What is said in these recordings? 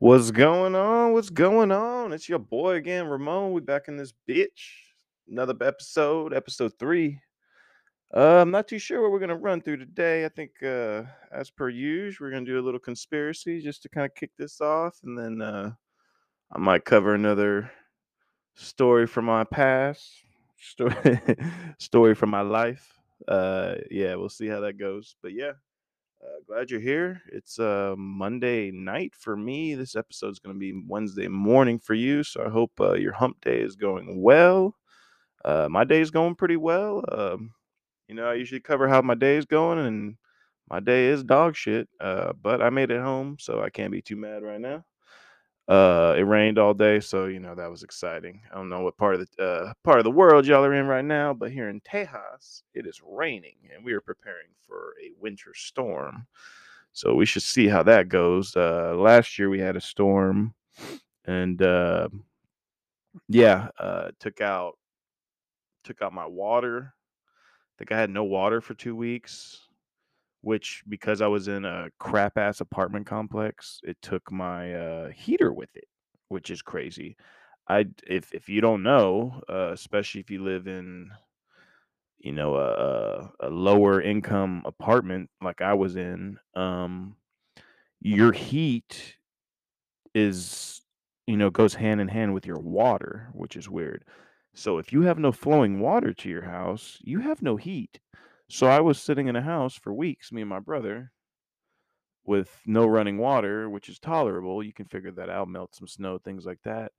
What's going on? What's going on? It's your boy again, Ramon. We back in this bitch. Another episode, episode three. Uh, I'm not too sure what we're gonna run through today. I think, uh, as per usual, we're gonna do a little conspiracy just to kind of kick this off, and then uh, I might cover another story from my past, story, story from my life. Uh, yeah, we'll see how that goes. But yeah, uh, glad you're here. It's uh, Monday night for me. This episode is going to be Wednesday morning for you. So I hope uh, your hump day is going well. Uh, my day is going pretty well. Um, you know, I usually cover how my day is going, and my day is dog shit. Uh, but I made it home, so I can't be too mad right now. Uh, it rained all day, so you know that was exciting. I don't know what part of the uh, part of the world y'all are in right now, but here in Tejas, it is raining, and we are preparing for a winter storm. So we should see how that goes. Uh, last year we had a storm, and uh, yeah, uh, took out took out my water. I think I had no water for two weeks which because I was in a crap ass apartment complex, it took my uh, heater with it, which is crazy. I if if you don't know, uh, especially if you live in you know a, a lower income apartment like I was in, um, your heat is you know goes hand in hand with your water, which is weird. So if you have no flowing water to your house, you have no heat. So I was sitting in a house for weeks, me and my brother, with no running water, which is tolerable. You can figure that out, melt some snow, things like that.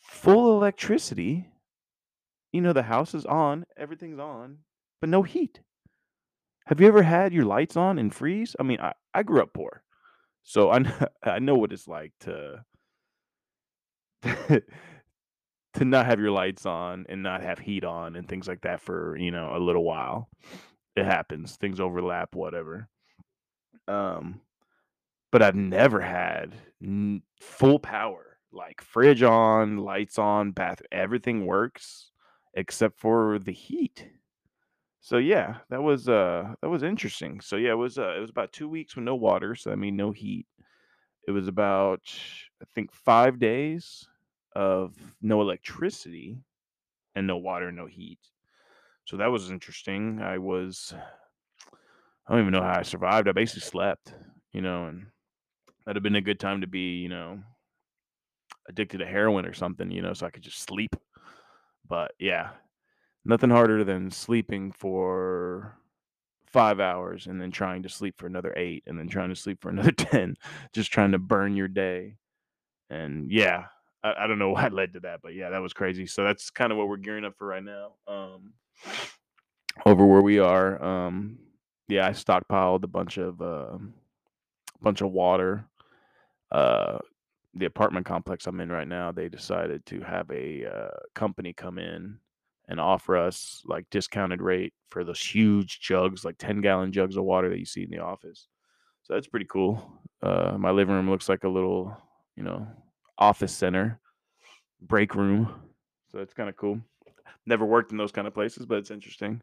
Full electricity. You know, the house is on, everything's on, but no heat. Have you ever had your lights on and freeze? I mean, I, I grew up poor. So I, I know what it's like to to not have your lights on and not have heat on and things like that for, you know, a little while. It happens. Things overlap, whatever. Um, but I've never had n- full power, like fridge on, lights on, bath, everything works except for the heat. So yeah, that was uh that was interesting. So yeah, it was uh it was about 2 weeks with no water, so I mean no heat. It was about I think 5 days of no electricity and no water, no heat. So that was interesting. I was I don't even know how I survived. I basically slept, you know, and that'd have been a good time to be, you know, addicted to heroin or something, you know, so I could just sleep. But yeah, nothing harder than sleeping for five hours and then trying to sleep for another eight and then trying to sleep for another 10, just trying to burn your day. And yeah, I, I don't know what led to that, but yeah, that was crazy. So that's kind of what we're gearing up for right now. Um, over where we are, um, yeah, I stockpiled a bunch of uh, bunch of water. Uh, the apartment complex I'm in right now, they decided to have a uh, company come in and offer us like discounted rate for those huge jugs, like 10 gallon jugs of water that you see in the office. So that's pretty cool. Uh, my living room looks like a little, you know, office center, break room. So it's kind of cool. Never worked in those kind of places, but it's interesting.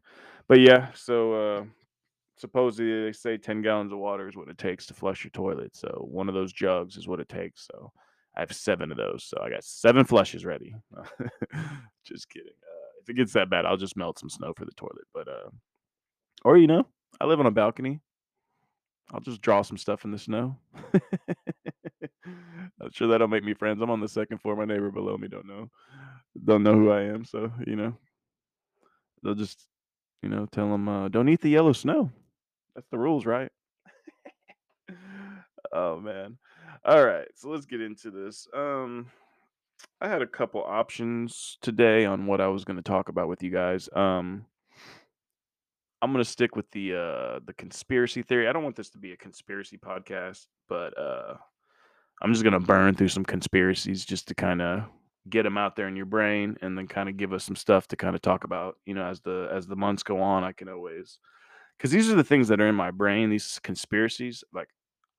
But yeah, so uh, supposedly they say 10 gallons of water is what it takes to flush your toilet. So one of those jugs is what it takes. So I have seven of those. So I got seven flushes ready. just kidding. Uh, if it gets that bad, I'll just melt some snow for the toilet. But, uh, or, you know, I live on a balcony. I'll just draw some stuff in the snow. I'm sure that'll make me friends. I'm on the second floor. My neighbor below me don't know, don't know who I am. So, you know, they'll just, you know, tell them, uh, don't eat the yellow snow. That's the rules, right? oh man. All right, so let's get into this. Um I had a couple options today on what I was going to talk about with you guys. Um I'm to stick with the uh the conspiracy theory. I don't want this to be a conspiracy podcast, but uh I'm just to burn through some conspiracies just to kind of get them out there in your brain and then kind of give us some stuff to kind of talk about, you know, as the as the months go on, I can always because these are the things that are in my brain these conspiracies like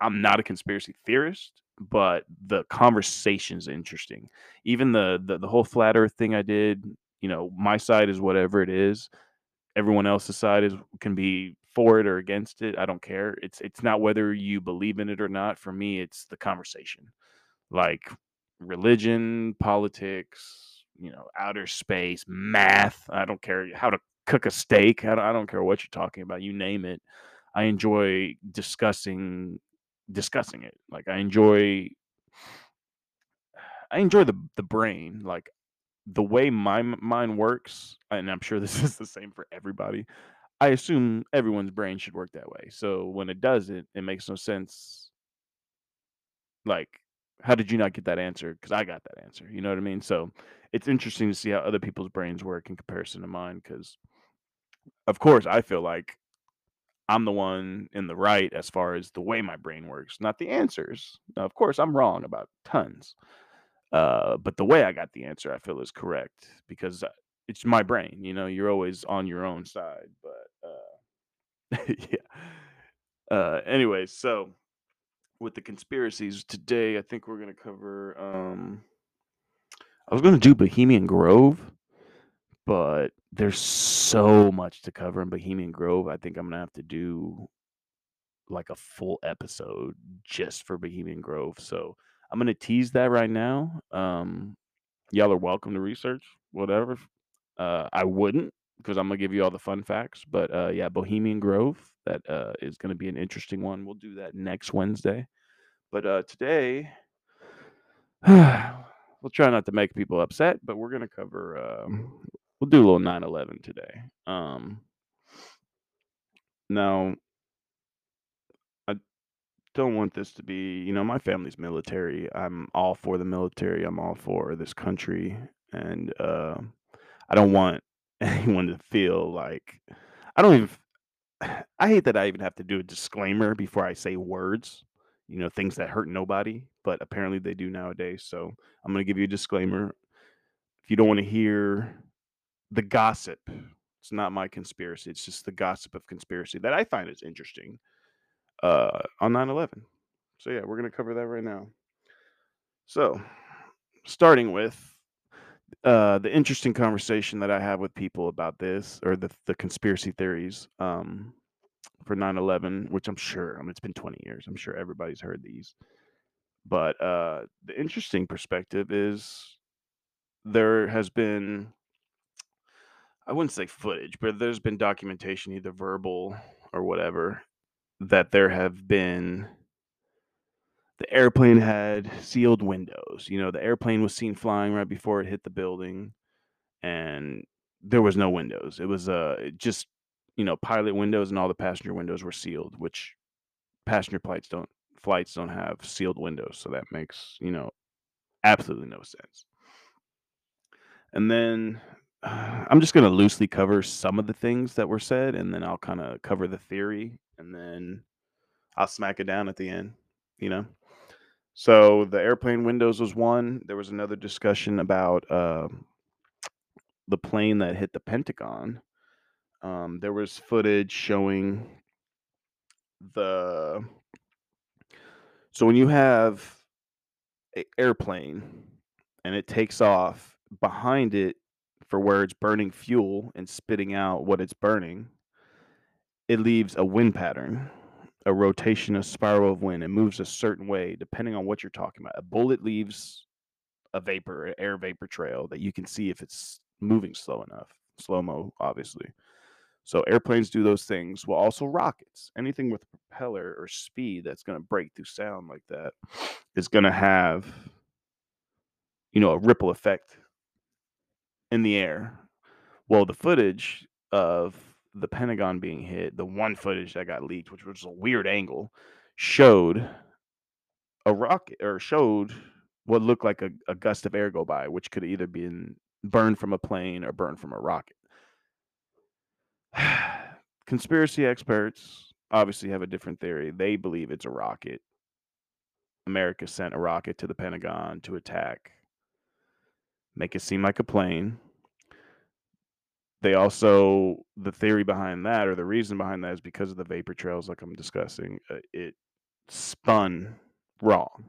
i'm not a conspiracy theorist but the conversation's interesting even the, the the whole flat earth thing i did you know my side is whatever it is everyone else's side is can be for it or against it i don't care it's it's not whether you believe in it or not for me it's the conversation like religion, politics, you know, outer space, math. I don't care how to cook a steak. I don't, I don't care what you're talking about. You name it. I enjoy discussing discussing it. Like I enjoy I enjoy the the brain. Like the way my mind works, and I'm sure this is the same for everybody. I assume everyone's brain should work that way. So when it doesn't, it makes no sense. Like, how did you not get that answer? Because I got that answer. You know what I mean? So it's interesting to see how other people's brains work in comparison to mine. Because of course, I feel like I'm the one in the right as far as the way my brain works, not the answers. Now, of course, I'm wrong about tons. Uh, but the way I got the answer, I feel is correct because uh, it's my brain. You know, you're always on your own side. But uh, yeah. Uh, anyways, so with the conspiracies today, I think we're gonna cover. Um, I was gonna do Bohemian Grove, but there's so much to cover in Bohemian Grove. I think I'm gonna have to do like a full episode just for Bohemian Grove. So I'm gonna tease that right now. Um, y'all are welcome to research whatever. Uh, I wouldn't because I'm gonna give you all the fun facts. But uh, yeah, Bohemian Grove that uh, is gonna be an interesting one. We'll do that next Wednesday. But uh, today, we'll try not to make people upset, but we're gonna cover. Um, we'll do a little 9/11 today. Um, now, don't want this to be. You know, my family's military. I'm all for the military. I'm all for this country, and uh, I don't want anyone to feel like I don't even. I hate that I even have to do a disclaimer before I say words. You know, things that hurt nobody, but apparently they do nowadays. So I'm going to give you a disclaimer. If you don't want to hear the gossip, it's not my conspiracy. It's just the gossip of conspiracy that I find is interesting uh, on 9 11. So, yeah, we're going to cover that right now. So, starting with uh, the interesting conversation that I have with people about this or the, the conspiracy theories um, for 9 11, which I'm sure, I mean, it's been 20 years. I'm sure everybody's heard these. But uh, the interesting perspective is there has been, I wouldn't say footage, but there's been documentation, either verbal or whatever, that there have been the airplane had sealed windows. You know, the airplane was seen flying right before it hit the building, and there was no windows. It was uh just you know pilot windows, and all the passenger windows were sealed, which passenger flights don't flights don't have sealed windows, so that makes you know absolutely no sense. And then uh, I'm just gonna loosely cover some of the things that were said, and then I'll kind of cover the theory, and then I'll smack it down at the end. You know. So the airplane windows was one. There was another discussion about uh, the plane that hit the Pentagon. Um, there was footage showing the. So when you have an airplane and it takes off, behind it, for where it's burning fuel and spitting out what it's burning, it leaves a wind pattern a rotation, a spiral of wind. It moves a certain way depending on what you're talking about. A bullet leaves a vapor, an air vapor trail that you can see if it's moving slow enough. Slow mo, obviously. So airplanes do those things. Well, also rockets. Anything with propeller or speed that's going to break through sound like that is going to have, you know, a ripple effect in the air. Well, the footage of the Pentagon being hit, the one footage that got leaked, which was a weird angle, showed a rocket or showed what looked like a, a gust of air go by, which could either be burned from a plane or burned from a rocket. Conspiracy experts obviously have a different theory. They believe it's a rocket. America sent a rocket to the Pentagon to attack, make it seem like a plane. They also the theory behind that or the reason behind that is because of the vapor trails like i'm discussing uh, it spun wrong.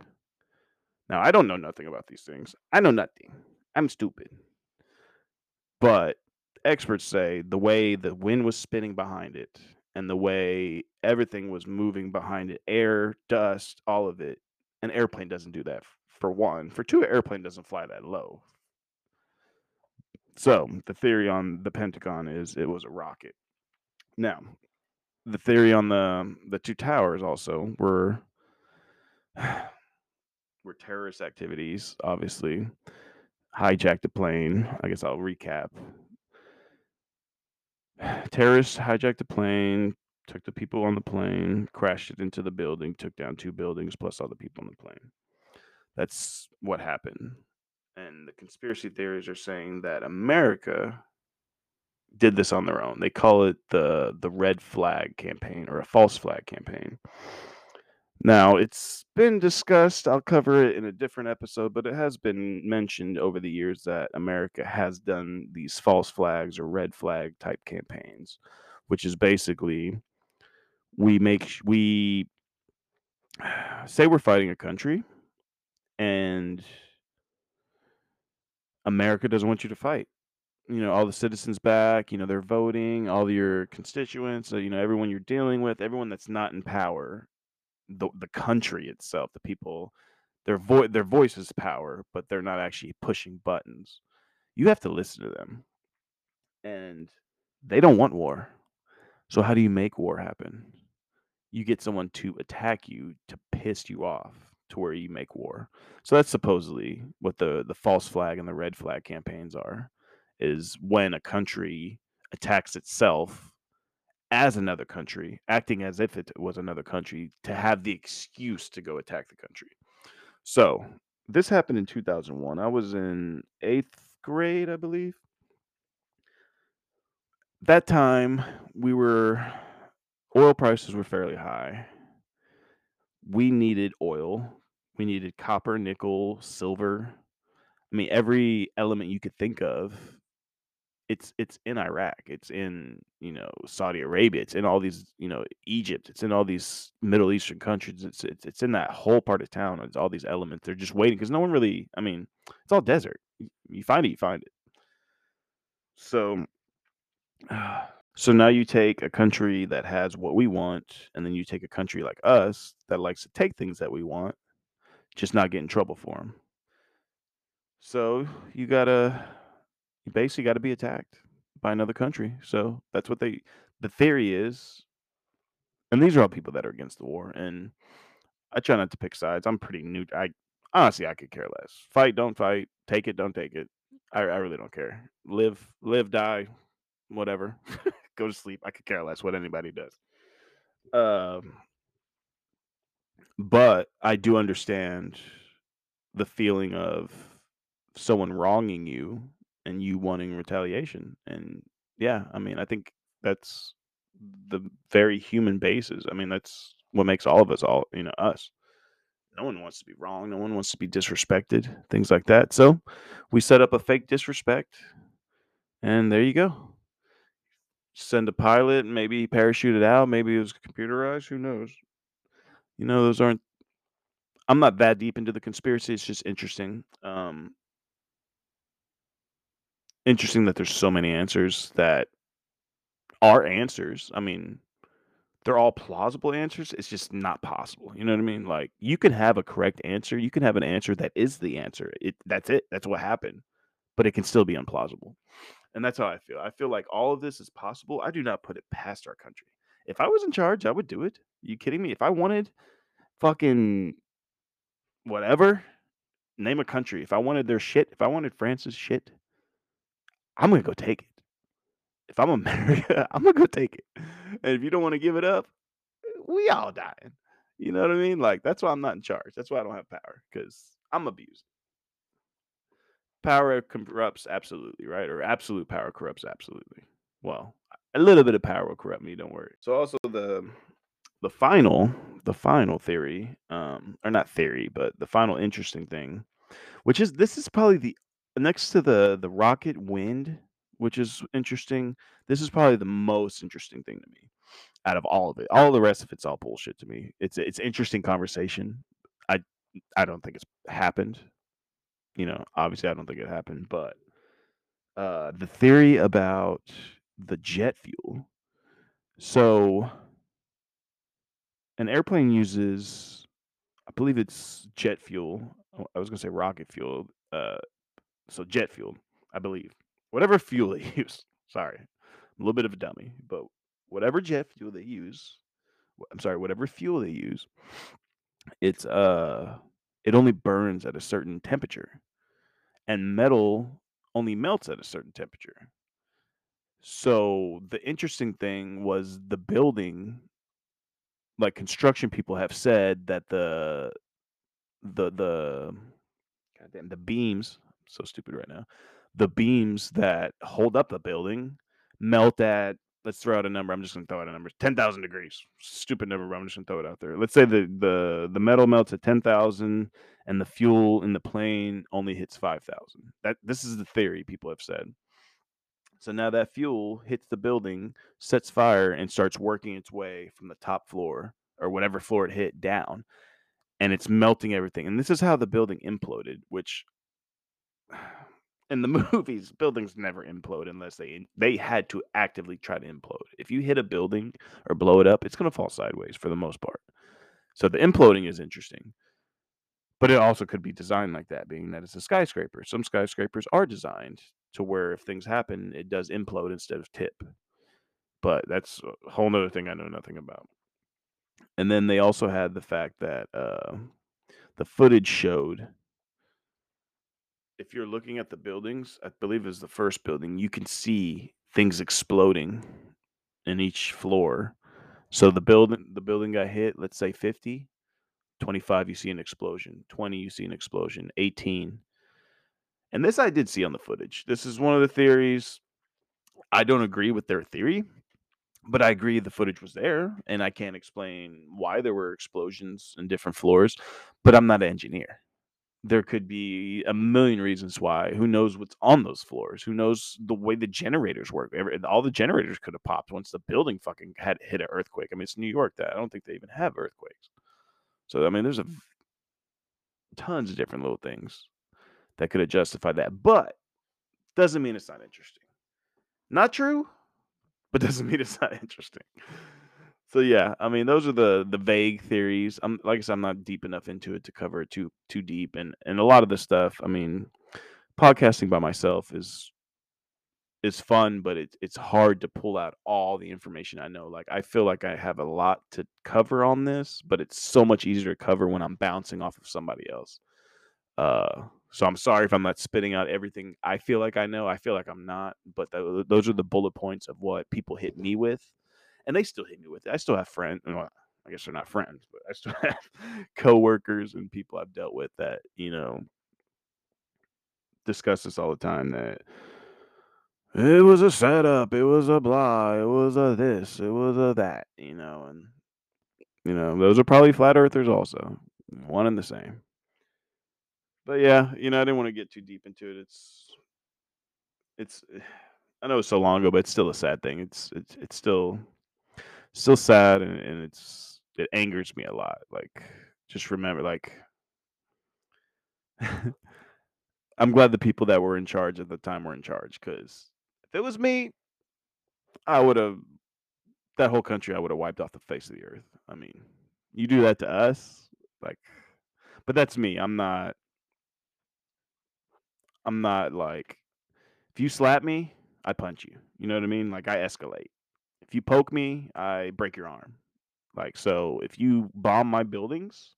Now i don't know nothing about these things. I know nothing. I'm stupid. But experts say the way the wind was spinning behind it and the way everything was moving behind it air dust all of it an airplane doesn't do that for one. For two, an airplane doesn't fly that low. So the theory on the Pentagon is it was a rocket. Now, the theory on the the two towers also were were terrorist activities. Obviously, hijacked a plane. I guess I'll recap. Terrorists hijacked a plane, took the people on the plane, crashed it into the building, took down two buildings plus all the people on the plane. That's what happened. And the conspiracy theories are saying that America did this on their own. They call it the the red flag campaign or a false flag campaign. Now, it's been discussed, I'll cover it in a different episode, but it has been mentioned over the years that America has done these false flags or red flag type campaigns, which is basically we make we say we're fighting a country and America doesn't want you to fight. You know, all the citizens back, you know, they're voting, all your constituents, uh, you know, everyone you're dealing with, everyone that's not in power, the the country itself, the people, their voice their voice is power, but they're not actually pushing buttons. You have to listen to them. And they don't want war. So how do you make war happen? You get someone to attack you to piss you off to where you make war. So that's supposedly what the the false flag and the red flag campaigns are is when a country attacks itself as another country, acting as if it was another country to have the excuse to go attack the country. So, this happened in 2001. I was in 8th grade, I believe. That time we were oil prices were fairly high. We needed oil. We needed copper, nickel, silver. I mean, every element you could think of. It's it's in Iraq. It's in you know Saudi Arabia. It's in all these you know Egypt. It's in all these Middle Eastern countries. It's it's, it's in that whole part of town. It's all these elements. They're just waiting because no one really. I mean, it's all desert. You find it, you find it. So, so now you take a country that has what we want, and then you take a country like us that likes to take things that we want, just not get in trouble for them. So you gotta, you basically got to be attacked by another country. So that's what they. The theory is, and these are all people that are against the war. And I try not to pick sides. I'm pretty new. I honestly, I could care less. Fight, don't fight. Take it, don't take it. I, I really don't care. Live, live, die, whatever. Go to sleep. I could care less what anybody does. Um, but I do understand the feeling of someone wronging you and you wanting retaliation. And yeah, I mean, I think that's the very human basis. I mean, that's what makes all of us all, you know, us. No one wants to be wrong. No one wants to be disrespected, things like that. So we set up a fake disrespect, and there you go. Send a pilot, maybe parachute it out. Maybe it was computerized. Who knows? You know, those aren't. I'm not that deep into the conspiracy. It's just interesting. Um, interesting that there's so many answers that are answers. I mean, they're all plausible answers. It's just not possible. You know what I mean? Like you can have a correct answer. You can have an answer that is the answer. It that's it. That's what happened. But it can still be implausible. And that's how I feel. I feel like all of this is possible. I do not put it past our country. If I was in charge, I would do it. You kidding me? If I wanted fucking whatever, name a country. If I wanted their shit, if I wanted France's shit, I'm gonna go take it. If I'm America, I'm gonna go take it. And if you don't want to give it up, we all dying. You know what I mean? Like that's why I'm not in charge. That's why I don't have power because I'm abused. Power corrupts absolutely, right? Or absolute power corrupts absolutely. Well, a little bit of power will corrupt me. Don't worry. So also the the final the final theory, um, or not theory, but the final interesting thing, which is this is probably the next to the the rocket wind, which is interesting. This is probably the most interesting thing to me out of all of it. All the rest of it's all bullshit to me. It's it's interesting conversation. I I don't think it's happened. You know, obviously I don't think it happened, but uh the theory about the jet fuel. So an airplane uses I believe it's jet fuel oh, I was gonna say rocket fuel. Uh, so jet fuel, I believe. Whatever fuel they use. Sorry, I'm a little bit of a dummy, but whatever jet fuel they use, I'm sorry, whatever fuel they use, it's uh, it only burns at a certain temperature, and metal only melts at a certain temperature. So the interesting thing was the building, like construction people have said that the the the goddamn the beams, so stupid right now. The beams that hold up the building melt at let's throw out a number. I'm just gonna throw out a number. Ten thousand degrees. Stupid number, but I'm just gonna throw it out there. Let's say the the the metal melts at ten thousand and the fuel in the plane only hits five thousand. That this is the theory people have said. So now that fuel hits the building, sets fire, and starts working its way from the top floor or whatever floor it hit down, and it's melting everything. And this is how the building imploded, which in the movies, buildings never implode unless they they had to actively try to implode. If you hit a building or blow it up, it's going to fall sideways for the most part. So the imploding is interesting. But it also could be designed like that, being that it's a skyscraper. Some skyscrapers are designed to where if things happen, it does implode instead of tip. But that's a whole nother thing I know nothing about. And then they also had the fact that uh, the footage showed if you're looking at the buildings, I believe is the first building, you can see things exploding in each floor. So the building the building got hit, let's say 50, 25 you see an explosion, 20 you see an explosion, 18. And this I did see on the footage. This is one of the theories. I don't agree with their theory, but I agree the footage was there and I can't explain why there were explosions in different floors, but I'm not an engineer there could be a million reasons why. Who knows what's on those floors? Who knows the way the generators work? All the generators could have popped once the building fucking had hit an earthquake. I mean, it's New York. That I don't think they even have earthquakes. So I mean, there's a tons of different little things that could have justified that, but doesn't mean it's not interesting. Not true, but doesn't mean it's not interesting. So yeah, I mean those are the the vague theories. I'm like I said, I'm not deep enough into it to cover it too too deep, and and a lot of the stuff. I mean, podcasting by myself is is fun, but it's it's hard to pull out all the information I know. Like I feel like I have a lot to cover on this, but it's so much easier to cover when I'm bouncing off of somebody else. Uh, so I'm sorry if I'm not spitting out everything I feel like I know. I feel like I'm not, but th- those are the bullet points of what people hit me with and they still hit me with it. I still have friends. Well, I guess they're not friends, but I still have coworkers and people I've dealt with that you know discuss this all the time. That it was a setup, it was a blah, it was a this, it was a that, you know, and you know those are probably flat earthers also, one and the same. But yeah, you know, I didn't want to get too deep into it. It's it's eh, I know it's so long ago, but it's still a sad thing. It's it's it's still still sad and, and it's it angers me a lot. Like just remember like I'm glad the people that were in charge at the time were in charge because if it was me, I would have that whole country I would have wiped off the face of the earth. I mean, you do that to us, like but that's me. I'm not I'm not like if you slap me, I punch you. You know what I mean? Like I escalate. If you poke me, I break your arm. Like so, if you bomb my buildings,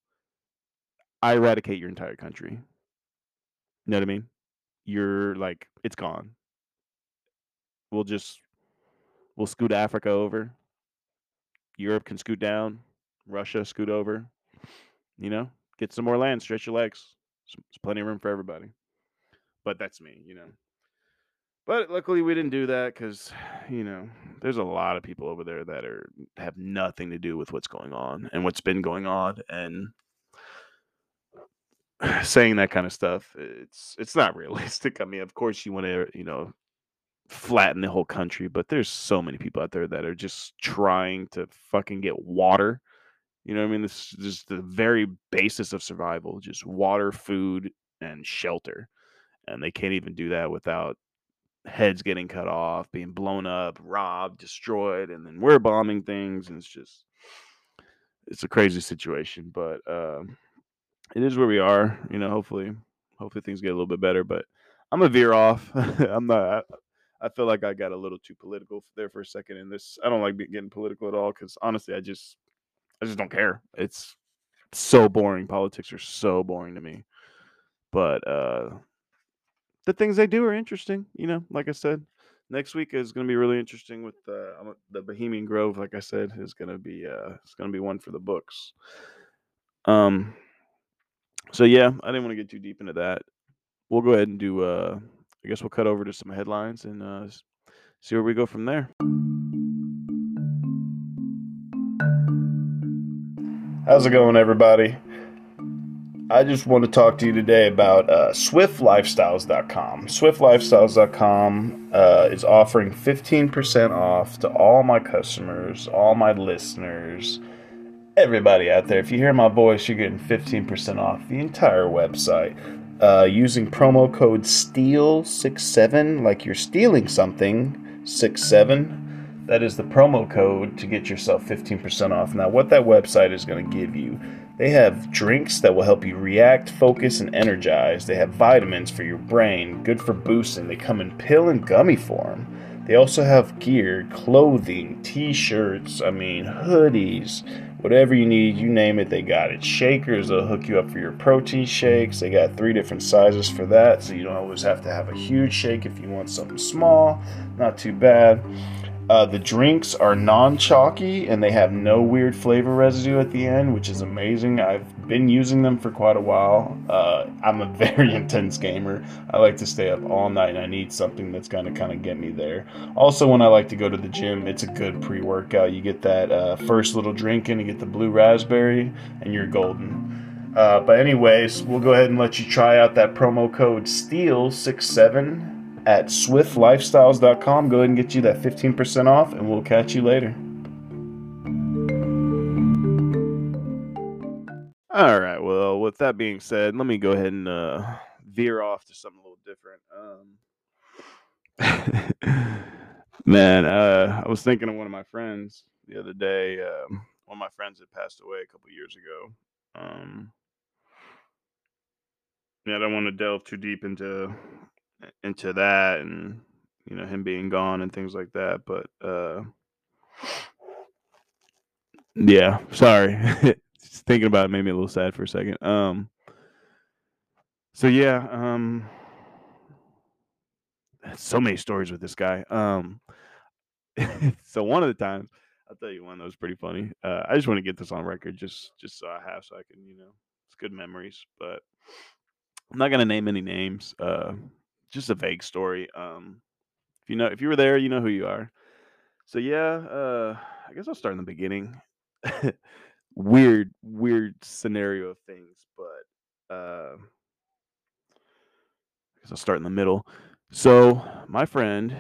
I eradicate your entire country. You know what I mean? You're like it's gone. We'll just we'll scoot Africa over. Europe can scoot down. Russia scoot over. You know, get some more land. Stretch your legs. There's plenty of room for everybody. But that's me. You know. But luckily we didn't do that because, you know, there's a lot of people over there that are have nothing to do with what's going on and what's been going on and saying that kind of stuff it's it's not realistic. I mean, of course you want to, you know, flatten the whole country, but there's so many people out there that are just trying to fucking get water. You know what I mean? This is just the very basis of survival, just water, food, and shelter. And they can't even do that without heads getting cut off, being blown up, robbed, destroyed, and then we're bombing things, and it's just it's a crazy situation. But uh, it is where we are. You know, hopefully, hopefully things get a little bit better. But I'm gonna veer off. I'm not. I feel like I got a little too political there for a second. In this, I don't like getting political at all because honestly, I just, I just don't care. It's so boring. Politics are so boring to me. But uh the things they do are interesting. You know, like I said, next week is going to be really interesting with uh, the Bohemian Grove. Like I said, is going to be uh, it's going to be one for the books. Um. So yeah, I didn't want to get too deep into that. We'll go ahead and do. Uh, I guess we'll cut over to some headlines and uh, see where we go from there. How's it going, everybody? I just want to talk to you today about uh, SwiftLifestyles.com. SwiftLifestyles.com uh, is offering 15% off to all my customers, all my listeners, everybody out there. If you hear my voice, you're getting 15% off the entire website uh, using promo code STEAL67, like you're stealing something, 67. That is the promo code to get yourself 15% off. Now, what that website is going to give you they have drinks that will help you react, focus, and energize. They have vitamins for your brain, good for boosting. They come in pill and gummy form. They also have gear, clothing, t shirts, I mean, hoodies, whatever you need, you name it, they got it. Shakers, they'll hook you up for your protein shakes. They got three different sizes for that, so you don't always have to have a huge shake if you want something small. Not too bad. Uh, the drinks are non chalky and they have no weird flavor residue at the end, which is amazing. I've been using them for quite a while. Uh, I'm a very intense gamer. I like to stay up all night and I need something that's going to kind of get me there. Also, when I like to go to the gym, it's a good pre workout. You get that uh, first little drink and you get the blue raspberry, and you're golden. Uh, but, anyways, we'll go ahead and let you try out that promo code STEAL67 at swiftlifestyles.com. Go ahead and get you that 15% off, and we'll catch you later. All right. Well, with that being said, let me go ahead and uh, veer off to something a little different. Um, man, uh, I was thinking of one of my friends the other day. Um, one of my friends had passed away a couple years ago. Um, yeah, I don't want to delve too deep into into that and you know him being gone and things like that but uh yeah sorry. Just thinking about it made me a little sad for a second um so yeah um so many stories with this guy um so one of the times i'll tell you one that was pretty funny uh i just want to get this on record just just so i have so i can you know it's good memories but i'm not gonna name any names uh just a vague story. Um, if you know, if you were there, you know who you are. So yeah, uh, I guess I'll start in the beginning. weird, weird scenario of things, but uh, I guess I'll start in the middle. So my friend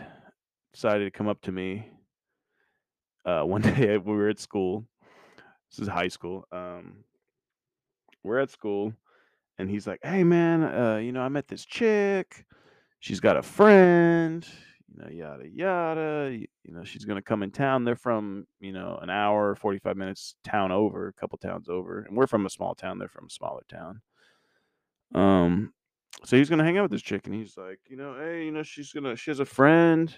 decided to come up to me uh, one day we were at school. This is high school. Um, we're at school, and he's like, "Hey, man, uh, you know, I met this chick she's got a friend, you know, yada yada. You, you know, she's gonna come in town. They're from, you know, an hour, 45 minutes town over, a couple towns over. And we're from a small town, they're from a smaller town. Um, so he's gonna hang out with this chick, and he's like, you know, hey, you know, she's gonna she has a friend,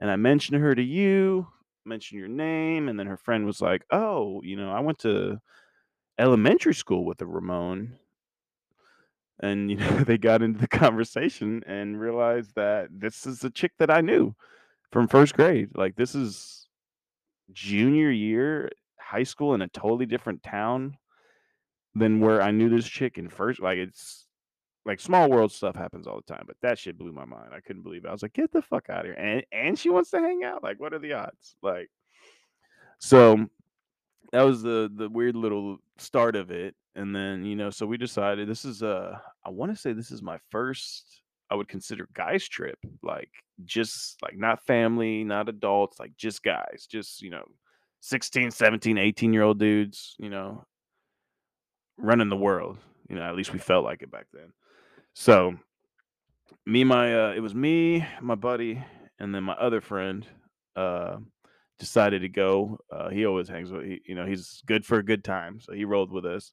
and I mentioned her to you, mentioned your name, and then her friend was like, Oh, you know, I went to elementary school with a Ramon and you know they got into the conversation and realized that this is a chick that I knew from first grade. Like this is junior year high school in a totally different town than where I knew this chick in first. Like it's like small world stuff happens all the time, but that shit blew my mind. I couldn't believe it. I was like, get the fuck out of here. And and she wants to hang out. Like, what are the odds? Like, so that was the the weird little start of it and then you know so we decided this is uh i want to say this is my first i would consider guys trip like just like not family not adults like just guys just you know 16 17 18 year old dudes you know running the world you know at least we felt like it back then. So me my uh it was me my buddy and then my other friend uh decided to go. Uh, he always hangs with, he, you know, he's good for a good time. So he rolled with us.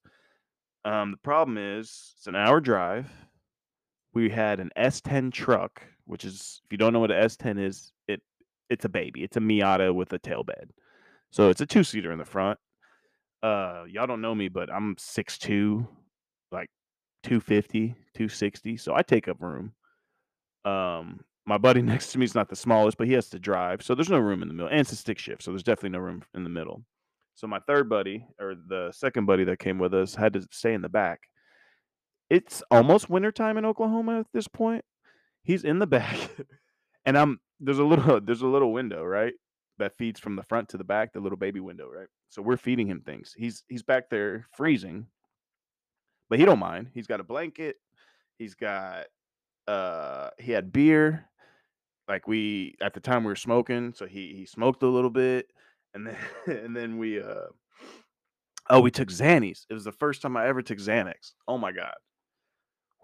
Um, the problem is it's an hour drive. We had an S10 truck, which is if you don't know what an S10 is, it it's a baby. It's a Miata with a tail bed. So it's a two seater in the front. Uh, y'all don't know me, but I'm 6'2, like 250, 260. So I take up room. Um, my buddy next to me is not the smallest, but he has to drive. So there's no room in the middle. And it's a stick shift. So there's definitely no room in the middle. So my third buddy, or the second buddy that came with us, had to stay in the back. It's almost wintertime in Oklahoma at this point. He's in the back. and I'm there's a little there's a little window, right? That feeds from the front to the back, the little baby window, right? So we're feeding him things. He's he's back there freezing. But he don't mind. He's got a blanket. He's got uh he had beer like we at the time we were smoking so he he smoked a little bit and then and then we uh oh we took xannies it was the first time i ever took xanax. Oh my god.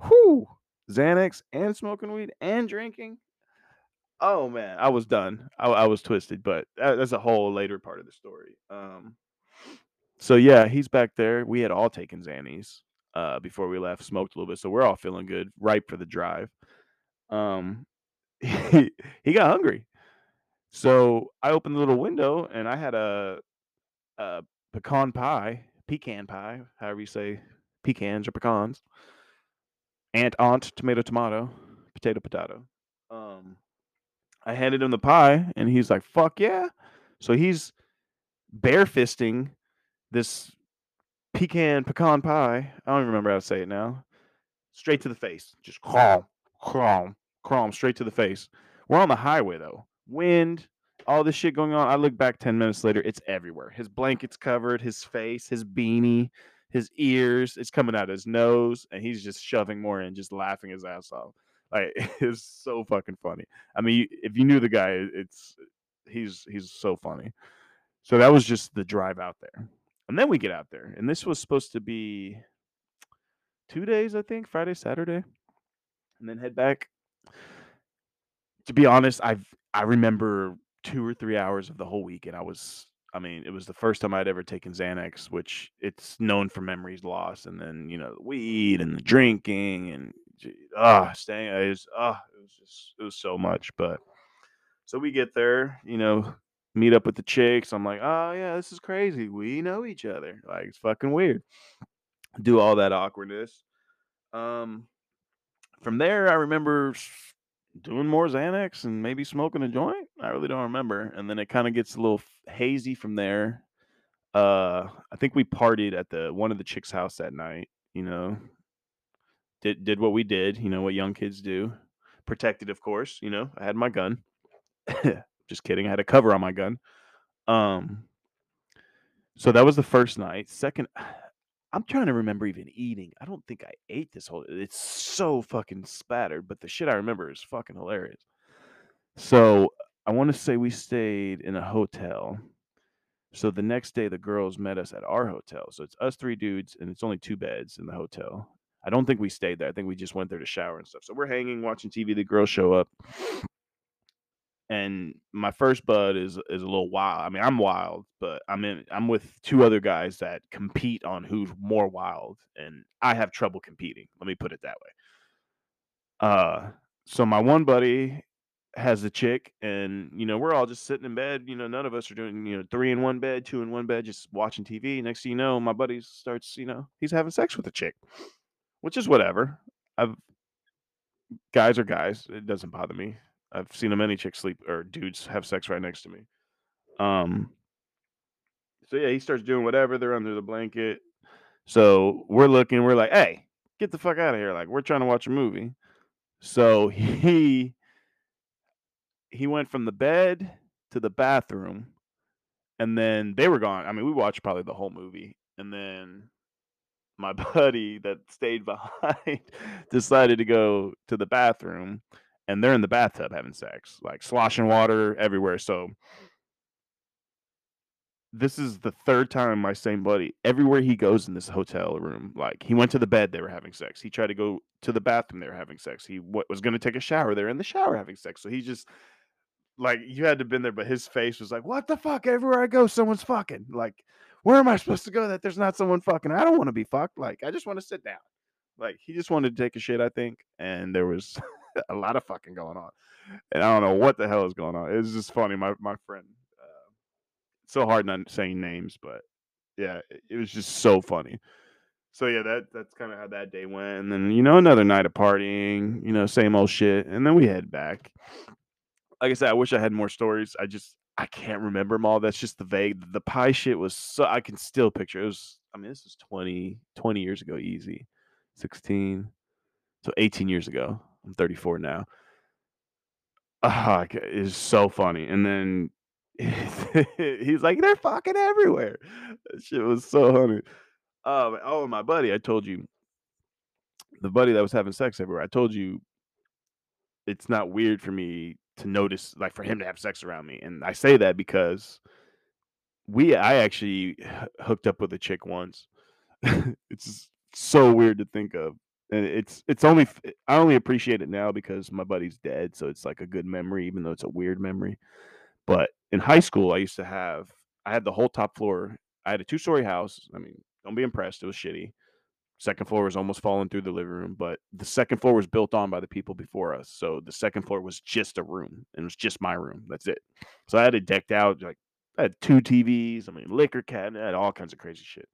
Whew. xanax and smoking weed and drinking? Oh man i was done. I, I was twisted but that, that's a whole later part of the story. Um so yeah he's back there. We had all taken xannies uh before we left smoked a little bit so we're all feeling good ripe for the drive. Um he, got hungry. So I opened the little window and I had a, a pecan pie, pecan pie, however you say pecans or pecans. Aunt, aunt, tomato, tomato, potato, potato. Um, I handed him the pie and he's like, fuck yeah. So he's barefisting this pecan pecan pie. I don't even remember how to say it now. Straight to the face. Just crawl, crawl, crawl straight to the face. We're on the highway though. Wind, all this shit going on. I look back 10 minutes later, it's everywhere. His blanket's covered, his face, his beanie, his ears, it's coming out of his nose, and he's just shoving more in, just laughing his ass off. Like it's so fucking funny. I mean, if you knew the guy, it's he's he's so funny. So that was just the drive out there. And then we get out there. And this was supposed to be two days, I think, Friday, Saturday. And then head back to be honest, I've I remember two or three hours of the whole week, and I was I mean, it was the first time I'd ever taken Xanax, which it's known for memories loss, and then you know the weed and the drinking and ah, uh, staying. Was ah, uh, it was just it was so much. But so we get there, you know, meet up with the chicks. I'm like, oh yeah, this is crazy. We know each other. Like it's fucking weird. Do all that awkwardness. Um, from there, I remember doing more Xanax and maybe smoking a joint. I really don't remember. And then it kind of gets a little hazy from there. Uh, I think we partied at the one of the chicks' house that night. You know, did did what we did. You know what young kids do. Protected, of course. You know, I had my gun. Just kidding. I had a cover on my gun. Um. So that was the first night. Second, I'm trying to remember even eating. I don't think I ate this whole. It's so fucking spattered, but the shit I remember is fucking hilarious. So I want to say we stayed in a hotel. So the next day, the girls met us at our hotel. So it's us three dudes, and it's only two beds in the hotel. I don't think we stayed there. I think we just went there to shower and stuff. So we're hanging, watching TV. The girls show up and my first bud is is a little wild. I mean, I'm wild, but I'm in I'm with two other guys that compete on who's more wild, and I have trouble competing. Let me put it that way. Uh, so my one buddy has a chick, and you know we're all just sitting in bed. You know, none of us are doing you know three in one bed, two in one bed, just watching TV. Next thing you know, my buddy starts you know he's having sex with a chick, which is whatever. I've guys are guys. It doesn't bother me. I've seen a many chicks sleep or dudes have sex right next to me. Um. So yeah, he starts doing whatever. They're under the blanket. So we're looking. We're like, "Hey, get the fuck out of here!" Like we're trying to watch a movie. So he he went from the bed to the bathroom, and then they were gone. I mean, we watched probably the whole movie, and then my buddy that stayed behind decided to go to the bathroom and they're in the bathtub having sex, like sloshing water everywhere. So this is the third time my same buddy, everywhere he goes in this hotel room, like he went to the bed, they were having sex. He tried to go to the bathroom, they were having sex. He w- was going to take a shower, they're in the shower having sex. So he just like you had to have been there, but his face was like, "What the fuck?" Everywhere I go, someone's fucking. Like where am I supposed to go that there's not someone fucking? I don't want to be fucked. Like, I just want to sit down. Like, he just wanted to take a shit, I think. And there was a lot of fucking going on. And I don't know what the hell is going on. It was just funny. My, my friend, uh, so hard not saying names, but yeah, it, it was just so funny. So yeah, that that's kind of how that day went. And then, you know, another night of partying, you know, same old shit. And then we head back. Like I said, I wish I had more stories. I just I can't remember them all. That's just the vague. The pie shit was so I can still picture. It was I mean, this was 20 20 years ago easy. 16 so 18 years ago. I'm 34 now. Ah, it is so funny. And then he's like, they're fucking everywhere. That shit was so funny. Um, oh, my buddy, I told you, the buddy that was having sex everywhere. I told you, it's not weird for me to notice, like for him to have sex around me, and I say that because we, I actually hooked up with a chick once. it's so weird to think of, and it's it's only I only appreciate it now because my buddy's dead, so it's like a good memory, even though it's a weird memory. But in high school, I used to have I had the whole top floor. I had a two story house. I mean, don't be impressed. It was shitty. Second floor was almost falling through the living room, but the second floor was built on by the people before us. So the second floor was just a room, and it was just my room. That's it. So I had it decked out. Like I had two TVs. I mean, liquor cabinet. I had all kinds of crazy shit.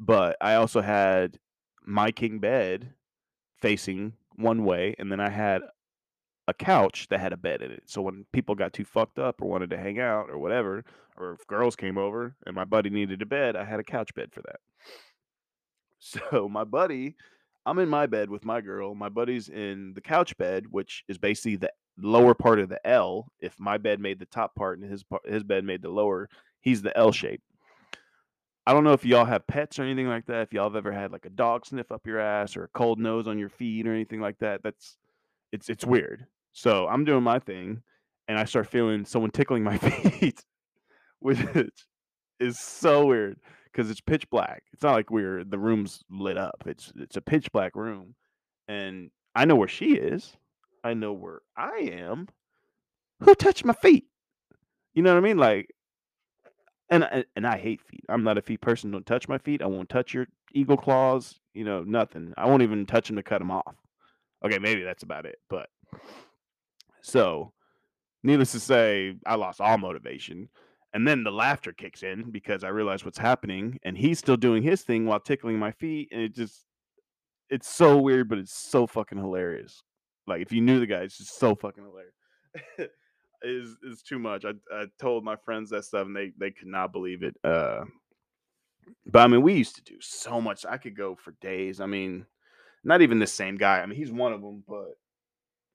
But I also had my king bed facing one way, and then I had a couch that had a bed in it. So when people got too fucked up or wanted to hang out or whatever, or if girls came over and my buddy needed a bed, I had a couch bed for that. So my buddy, I'm in my bed with my girl. My buddy's in the couch bed, which is basically the lower part of the L. If my bed made the top part and his his bed made the lower, he's the L shape. I don't know if y'all have pets or anything like that. If y'all have ever had like a dog sniff up your ass or a cold nose on your feet or anything like that, that's it's it's weird. So I'm doing my thing, and I start feeling someone tickling my feet, which is so weird because it's pitch black. It's not like we're the room's lit up. It's it's a pitch black room, and I know where she is. I know where I am. Who touched my feet? You know what I mean? Like, and uh, and I hate feet. I'm not a feet person. Don't touch my feet. I won't touch your eagle claws. You know, nothing. I won't even touch them to cut them off. Okay, maybe that's about it. But so, needless to say, I lost all motivation. And then the laughter kicks in because I realize what's happening, and he's still doing his thing while tickling my feet, and it just it's so weird, but it's so fucking hilarious. Like if you knew the guy, it's just so fucking hilarious. is is too much. I I told my friends that stuff, and they they could not believe it. Uh, but I mean, we used to do so much. I could go for days. I mean, not even the same guy. I mean, he's one of them, but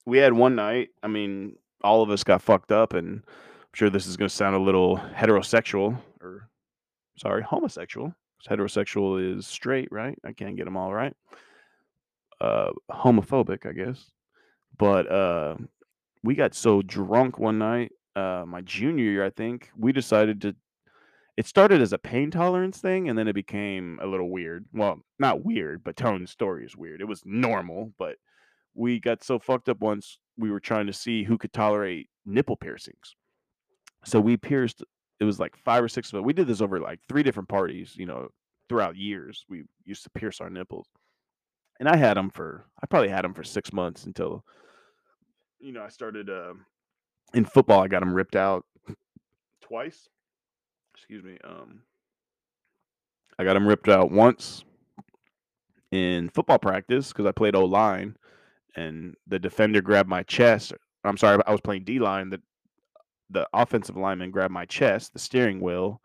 we had one night. I mean, all of us got fucked up, and I'm sure this is going to sound a little heterosexual or sorry, homosexual. Heterosexual is straight, right? I can't get them all right. Uh, homophobic, I guess. But uh, we got so drunk one night, uh, my junior year, I think, we decided to. It started as a pain tolerance thing, and then it became a little weird. Well, not weird, but Tone's story is weird. It was normal, but we got so fucked up once we were trying to see who could tolerate nipple piercings. So we pierced. It was like five or six of them. We did this over like three different parties. You know, throughout years, we used to pierce our nipples, and I had them for. I probably had them for six months until, you know, I started. Uh, in football, I got them ripped out twice excuse me, um, I got him ripped out once in football practice because I played O line, and the defender grabbed my chest. I'm sorry, I was playing D line. The the offensive lineman grabbed my chest, the steering wheel,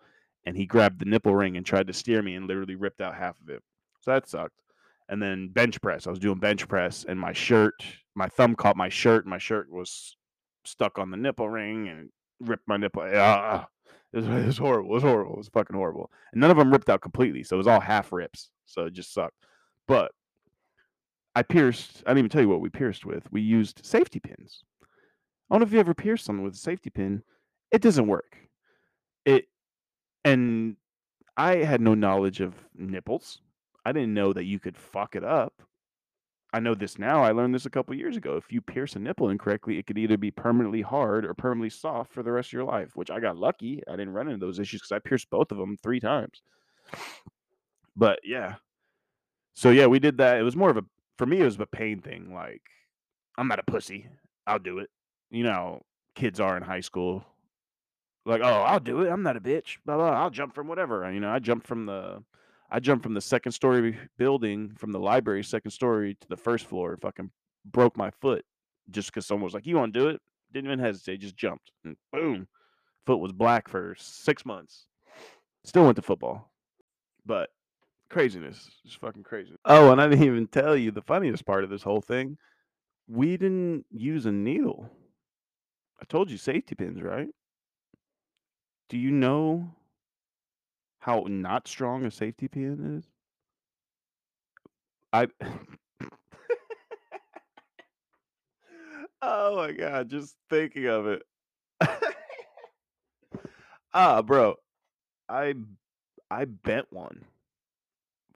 and he grabbed the nipple ring and tried to steer me and literally ripped out half of it. So that sucked. And then bench press. I was doing bench press, and my shirt, my thumb caught my shirt. And my shirt was stuck on the nipple ring and ripped my nipple. Ah, it was, it was horrible. It was horrible. It was fucking horrible. And none of them ripped out completely. So it was all half rips. So it just sucked. But I pierced, I didn't even tell you what we pierced with. We used safety pins. I don't know if you ever pierced someone with a safety pin. It doesn't work. It and I had no knowledge of nipples. I didn't know that you could fuck it up. I know this now. I learned this a couple years ago. If you pierce a nipple incorrectly, it could either be permanently hard or permanently soft for the rest of your life. Which I got lucky. I didn't run into those issues because I pierced both of them three times. But yeah, so yeah, we did that. It was more of a for me. It was a pain thing. Like I'm not a pussy. I'll do it. You know, kids are in high school. Like, oh, I'll do it. I'm not a bitch. Blah blah. I'll jump from whatever. You know, I jumped from the I jumped from the second story building from the library second story to the first floor. and Fucking broke my foot just because someone was like, "You want to do it?" Didn't even hesitate. Just jumped and boom, foot was black for six months. Still went to football, but craziness, just fucking crazy. Oh, and I didn't even tell you the funniest part of this whole thing. We didn't use a needle. I told you safety pins, right? Do you know how not strong a safety pin is? I Oh my god, just thinking of it. ah, bro. I I bent one.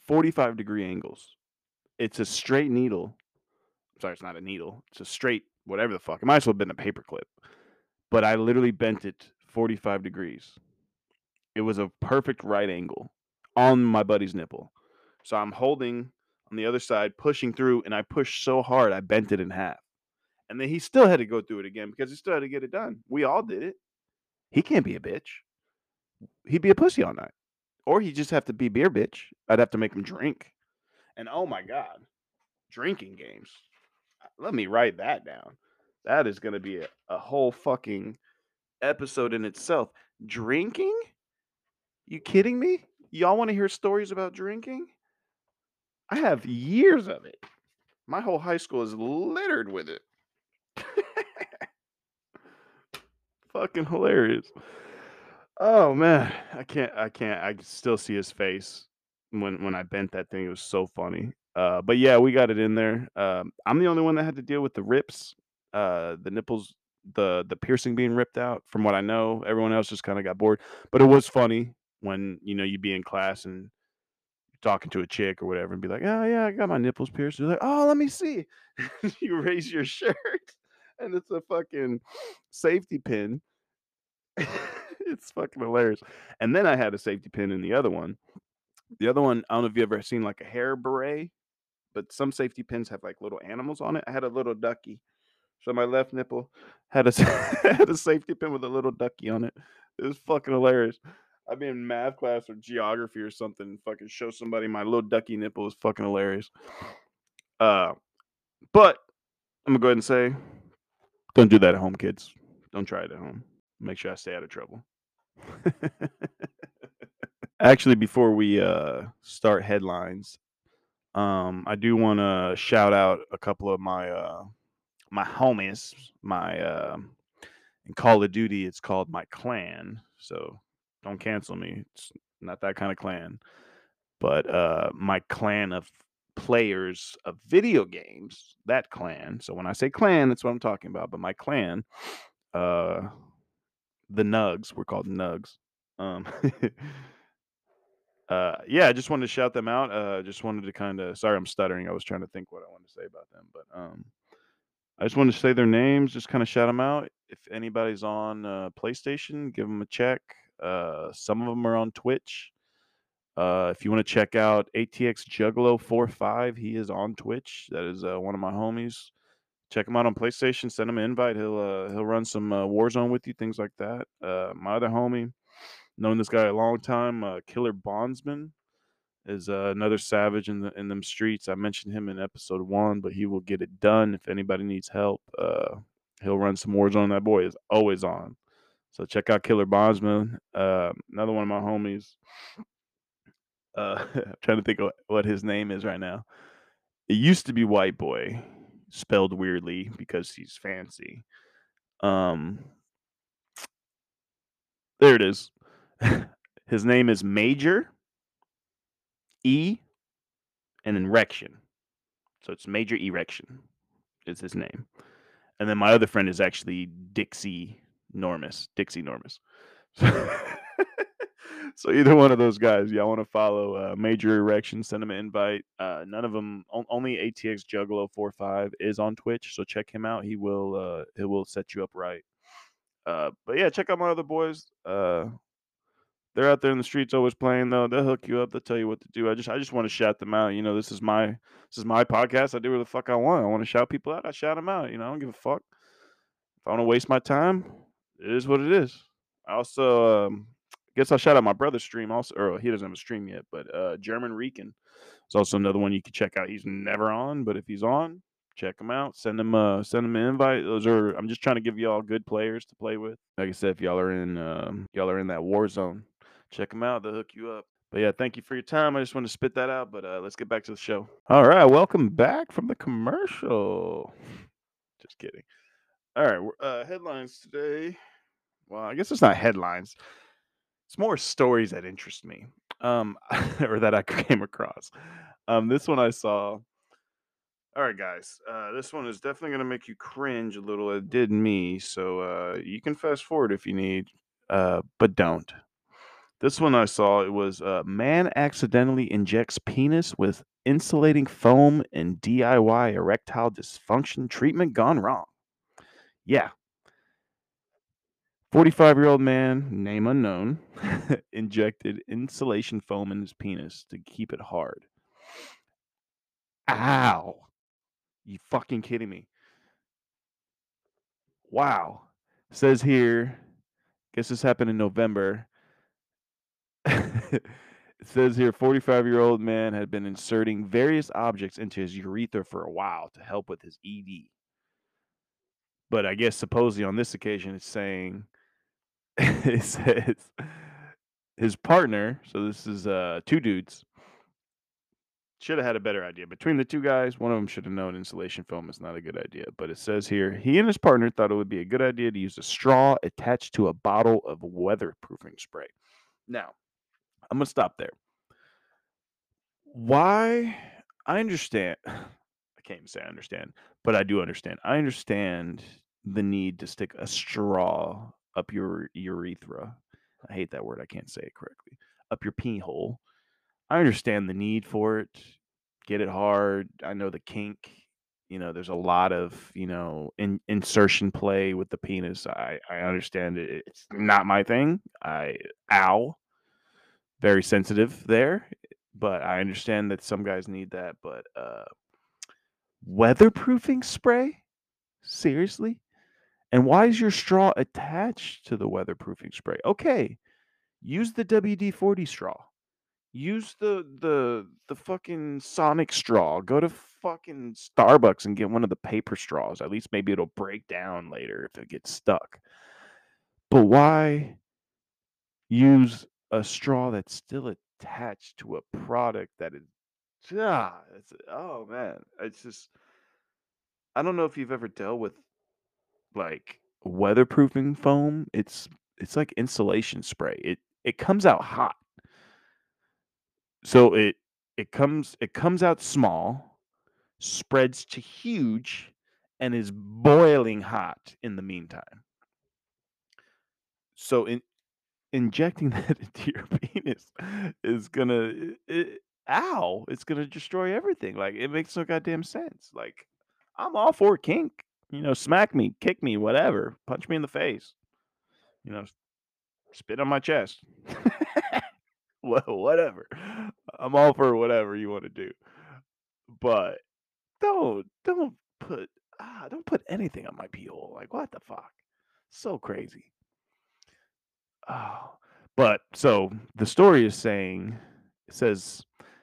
45 degree angles. It's a straight needle. Sorry, it's not a needle. It's a straight whatever the fuck. It might as well have been a paperclip. But I literally bent it 45 degrees. It was a perfect right angle on my buddy's nipple. So I'm holding on the other side, pushing through, and I pushed so hard I bent it in half. And then he still had to go through it again because he still had to get it done. We all did it. He can't be a bitch. He'd be a pussy all night. Or he'd just have to be beer bitch. I'd have to make him drink. And oh my God, drinking games. Let me write that down. That is going to be a, a whole fucking episode in itself. Drinking? You kidding me? Y'all want to hear stories about drinking? I have years of it. My whole high school is littered with it. Fucking hilarious. Oh man, I can't I can't I still see his face when when I bent that thing. It was so funny. Uh but yeah, we got it in there. Um I'm the only one that had to deal with the rips, uh the nipples the the piercing being ripped out from what I know. Everyone else just kind of got bored. But it was funny when, you know, you'd be in class and talking to a chick or whatever and be like, "Oh yeah, I got my nipples pierced." You're like, "Oh, let me see." you raise your shirt and it's a fucking safety pin. it's fucking hilarious. And then I had a safety pin in the other one. The other one, I don't know if you ever seen like a hair beret, but some safety pins have like little animals on it. I had a little ducky. So my left nipple had a had a safety pin with a little ducky on it. It was fucking hilarious. I'd be in math class or geography or something and fucking show somebody my little ducky nipple is fucking hilarious. Uh but I'm gonna go ahead and say don't do that at home, kids. Don't try it at home. Make sure I stay out of trouble. Actually, before we uh, start headlines, um, I do want to shout out a couple of my uh, my homies. My uh, in Call of Duty, it's called my clan. So don't cancel me. It's not that kind of clan, but uh, my clan of players of video games. That clan. So when I say clan, that's what I'm talking about. But my clan, uh, the Nugs, we're called Nugs. Um, uh, yeah, I just wanted to shout them out. Uh, just wanted to kind of. Sorry, I'm stuttering. I was trying to think what I wanted to say about them, but um, I just wanted to say their names. Just kind of shout them out. If anybody's on uh, PlayStation, give them a check. Uh, some of them are on Twitch. Uh, if you want to check out ATX Juggalo 45, he is on Twitch. That is uh, one of my homies. Check him out on PlayStation. Send him an invite. He'll uh, he'll run some uh, Warzone with you, things like that. Uh, my other homie, known this guy a long time, Killer Bondsman, is another savage in the in them streets. I mentioned him in episode one, but he will get it done. If anybody needs help, he'll run some Warzone. That boy is always on. So check out Killer Bondsman. Uh, another one of my homies. Uh, I'm trying to think of what his name is right now. It used to be White Boy, spelled weirdly because he's fancy. Um, there it is. his name is Major E and then Rection. So it's Major Erection is his name. And then my other friend is actually Dixie Normus. Dixie Normus. so either one of those guys, y'all want to follow uh, Major Erection, send him an invite. Uh, none of them, on, only ATX Juggalo 45 is on Twitch, so check him out. He will, uh, he will set you up right. Uh, but yeah, check out my other boys. Uh, they're out there in the streets always playing though. They'll hook you up. They'll tell you what to do. I just, I just want to shout them out. You know, this is my, this is my podcast. I do what the fuck I want. I want to shout people out. I shout them out. You know, I don't give a fuck. If I want to waste my time, it is what it is. I also, um, guess I'll shout out my brother's stream also. Or he doesn't have a stream yet, but uh, German Rican is also another one you can check out. He's never on, but if he's on, check him out. Send him uh send him an invite. Those are I'm just trying to give y'all good players to play with. Like I said, if y'all are in um, y'all are in that war zone, check them out. They'll hook you up. But yeah, thank you for your time. I just want to spit that out. But uh, let's get back to the show. All right, welcome back from the commercial. Just kidding. All right, uh, headlines today. Well, I guess it's not headlines. It's more stories that interest me, um, or that I came across. Um, this one I saw. All right, guys. Uh, this one is definitely going to make you cringe a little. It did me, so uh, you can fast forward if you need, uh, but don't. This one I saw. It was uh, man accidentally injects penis with insulating foam and DIY erectile dysfunction treatment gone wrong. Yeah. 45 year old man, name unknown, injected insulation foam in his penis to keep it hard. Ow. You fucking kidding me? Wow. Says here, guess this happened in November. it says here 45 year old man had been inserting various objects into his urethra for a while to help with his ED. But I guess supposedly on this occasion it's saying it says his partner, so this is uh two dudes, should have had a better idea. Between the two guys, one of them should have known insulation foam is not a good idea. But it says here he and his partner thought it would be a good idea to use a straw attached to a bottle of weatherproofing spray. Now, I'm going to stop there. Why? I understand. I can't even say I understand, but I do understand. I understand the need to stick a straw up your urethra. I hate that word. I can't say it correctly. Up your pee hole. I understand the need for it. Get it hard. I know the kink. You know, there's a lot of you know in, insertion play with the penis. I I understand it. It's not my thing. I ow. Very sensitive there, but I understand that some guys need that. But uh, weatherproofing spray, seriously. And why is your straw attached to the weatherproofing spray? Okay, use the WD 40 straw. Use the the the fucking Sonic straw. Go to fucking Starbucks and get one of the paper straws. At least maybe it'll break down later if it gets stuck. But why use a straw that's still attached to a product that is ah, oh man, it's just I don't know if you've ever dealt with like weatherproofing foam. It's it's like insulation spray. It it comes out hot. So it it comes it comes out small, spreads to huge, and is boiling hot in the meantime. So in injecting that into your penis is gonna it, ow, it's gonna destroy everything. Like it makes no goddamn sense. Like I'm all for kink. You know, smack me, kick me, whatever, punch me in the face. You know, spit on my chest. well, whatever. I'm all for whatever you want to do. But don't don't put ah, don't put anything on my pee hole. Like what the fuck? So crazy. Oh. But so the story is saying it says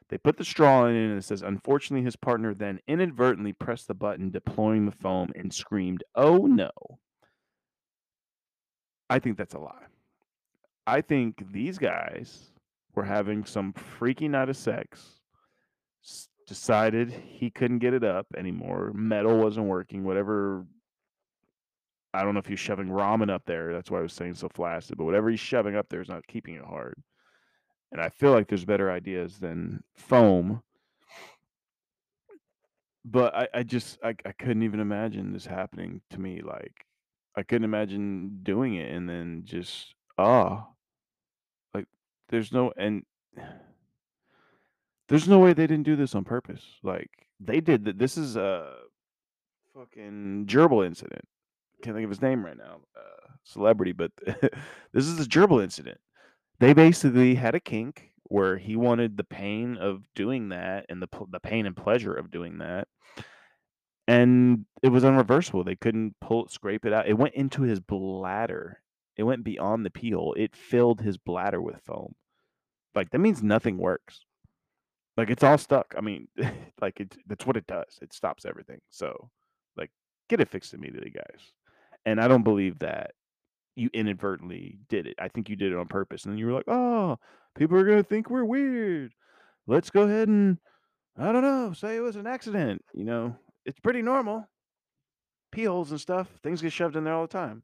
they put the straw in and it says unfortunately his partner then inadvertently pressed the button deploying the foam and screamed, "Oh no." I think that's a lie. I think these guys were having some freaky night of sex. Decided he couldn't get it up anymore. Metal wasn't working. Whatever. I don't know if he's shoving ramen up there. That's why I was saying so flaccid. But whatever he's shoving up there is not keeping it hard. And I feel like there's better ideas than foam. But I, I just I, I couldn't even imagine this happening to me. Like I couldn't imagine doing it and then just ah like there's no and there's no way they didn't do this on purpose. Like they did that. This is a fucking gerbil incident. Can't think of his name right now. Uh, celebrity, but this is a gerbil incident. They basically had a kink where he wanted the pain of doing that and the the pain and pleasure of doing that, and it was unreversible. They couldn't pull scrape it out. It went into his bladder. It went beyond the peel. It filled his bladder with foam. Like that means nothing works. Like it's all stuck. I mean, like it that's what it does. It stops everything. So, like get it fixed immediately, guys. And I don't believe that you inadvertently did it. I think you did it on purpose. And then you were like, "Oh, people are going to think we're weird. Let's go ahead and I don't know, say it was an accident." You know, it's pretty normal. Pee holes and stuff, things get shoved in there all the time.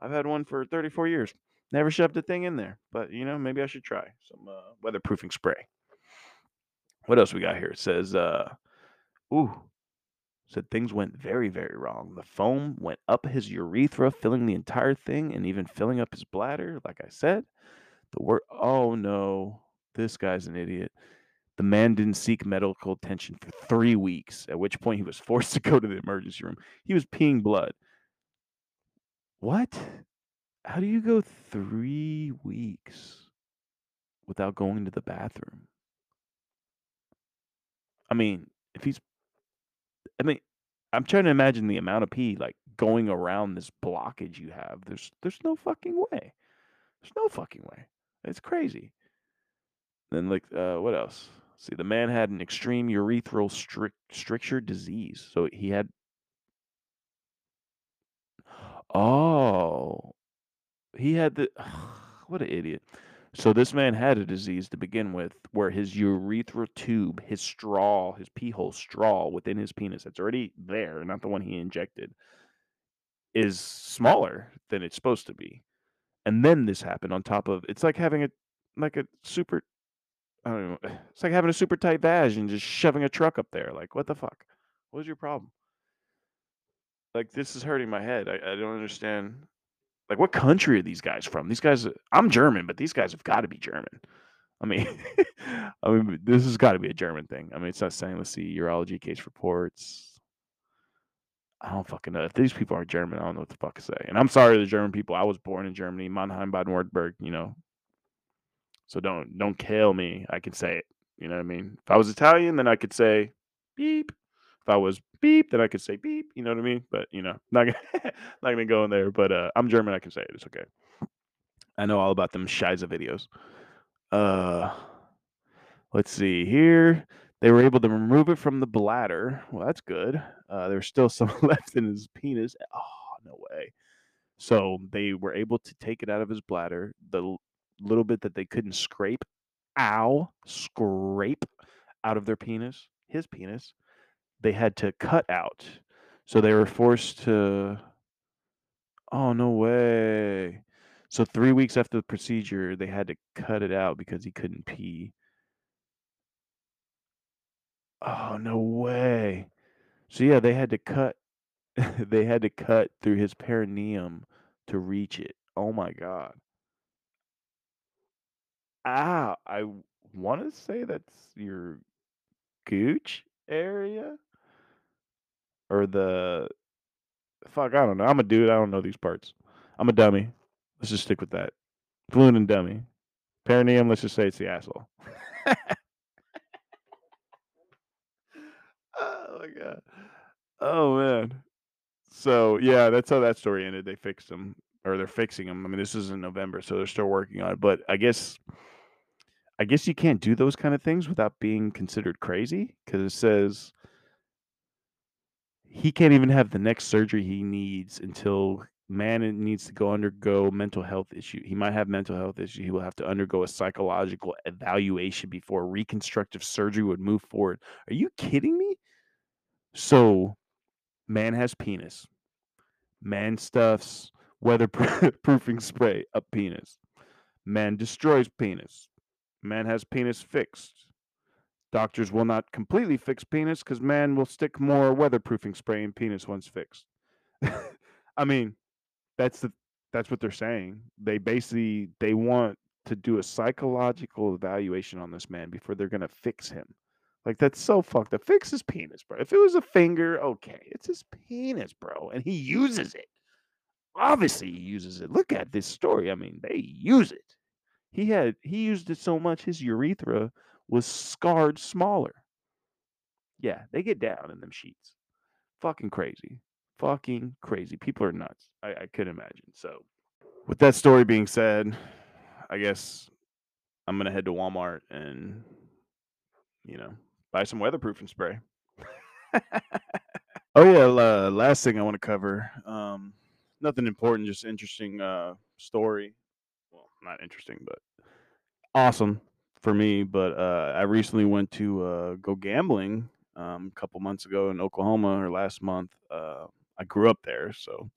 I've had one for 34 years. Never shoved a thing in there, but you know, maybe I should try some uh, weatherproofing spray. What else we got here? It says, uh, ooh, said things went very, very wrong. The foam went up his urethra, filling the entire thing and even filling up his bladder. Like I said, the word, oh no, this guy's an idiot. The man didn't seek medical attention for three weeks, at which point he was forced to go to the emergency room. He was peeing blood. What? How do you go three weeks without going to the bathroom? I mean, if he's, I mean, I'm trying to imagine the amount of pee like going around this blockage you have. There's, there's no fucking way. There's no fucking way. It's crazy. Then like, uh, what else? See, the man had an extreme urethral strict stricture disease, so he had. Oh, he had the. What an idiot. So this man had a disease to begin with where his urethral tube, his straw, his pee hole straw within his penis that's already there, not the one he injected, is smaller than it's supposed to be. And then this happened on top of it's like having a like a super I don't know. It's like having a super tight vag and just shoving a truck up there. Like, what the fuck? What was your problem? Like, this is hurting my head. I, I don't understand. Like, what country are these guys from? These guys, I'm German, but these guys have got to be German. I mean, I mean, this has got to be a German thing. I mean, it's not saying let's see urology case reports. I don't fucking know. If these people are German, I don't know what the fuck to say. And I'm sorry to the German people. I was born in Germany, Mannheim, Baden-Württemberg. You know, so don't don't kill me. I can say it. You know what I mean? If I was Italian, then I could say beep. If I was beep, then I could say beep. You know what I mean? But you know, not gonna not gonna go in there. But uh, I'm German. I can say it. It's okay. I know all about them Shiza videos. Uh, let's see here. They were able to remove it from the bladder. Well, that's good. Uh, there's still some left in his penis. Oh, no way. So they were able to take it out of his bladder. The little bit that they couldn't scrape, ow, scrape out of their penis, his penis, they had to cut out. So they were forced to. Oh, no way. So three weeks after the procedure, they had to cut it out because he couldn't pee. Oh, no way. So yeah, they had to cut they had to cut through his perineum to reach it. Oh my god. Ah, I want to say that's your gooch area or the fuck. I don't know. I'm a dude. I don't know these parts. I'm a dummy. Let's just stick with that. Fluent In Dummy. Perineum. Let's just say it's the asshole. oh my god. Oh man. So yeah, that's how that story ended. They fixed him, or they're fixing him. I mean, this is in November, so they're still working on it. But I guess I guess you can't do those kind of things without being considered crazy because it says he can't even have the next surgery he needs until man needs to go undergo mental health issue. He might have mental health issue. He will have to undergo a psychological evaluation before reconstructive surgery would move forward. Are you kidding me? So, man has penis. Man stuffs weatherproofing spray up penis. Man destroys penis. Man has penis fixed. Doctors will not completely fix penis because man will stick more weatherproofing spray in penis once fixed. I mean, that's the that's what they're saying. They basically they want to do a psychological evaluation on this man before they're gonna fix him. Like that's so fucked up. Fix his penis, bro. If it was a finger, okay. It's his penis, bro. And he uses it. Obviously he uses it. Look at this story. I mean, they use it. He had he used it so much his urethra was scarred smaller. Yeah, they get down in them sheets. Fucking crazy. Fucking crazy. People are nuts. I, I could imagine. So with that story being said, I guess I'm gonna head to Walmart and you know buy some weatherproofing spray. oh yeah, uh, last thing I want to cover. Um, nothing important, just interesting uh, story. Well, not interesting, but awesome for me. But uh, I recently went to uh, go gambling um, a couple months ago in Oklahoma or last month. Uh, I grew up there, so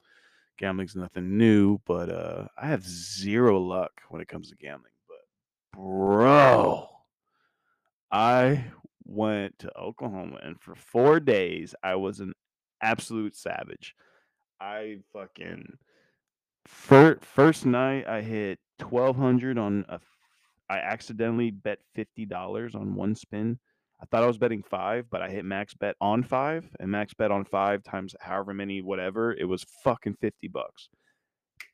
gambling's nothing new. But uh, I have zero luck when it comes to gambling. But bro, I went to Oklahoma, and for four days, I was an absolute savage. I fucking first first night I hit twelve hundred on a. I accidentally bet fifty dollars on one spin. I thought I was betting five, but I hit max bet on five, and max bet on five times however many whatever it was fucking fifty bucks.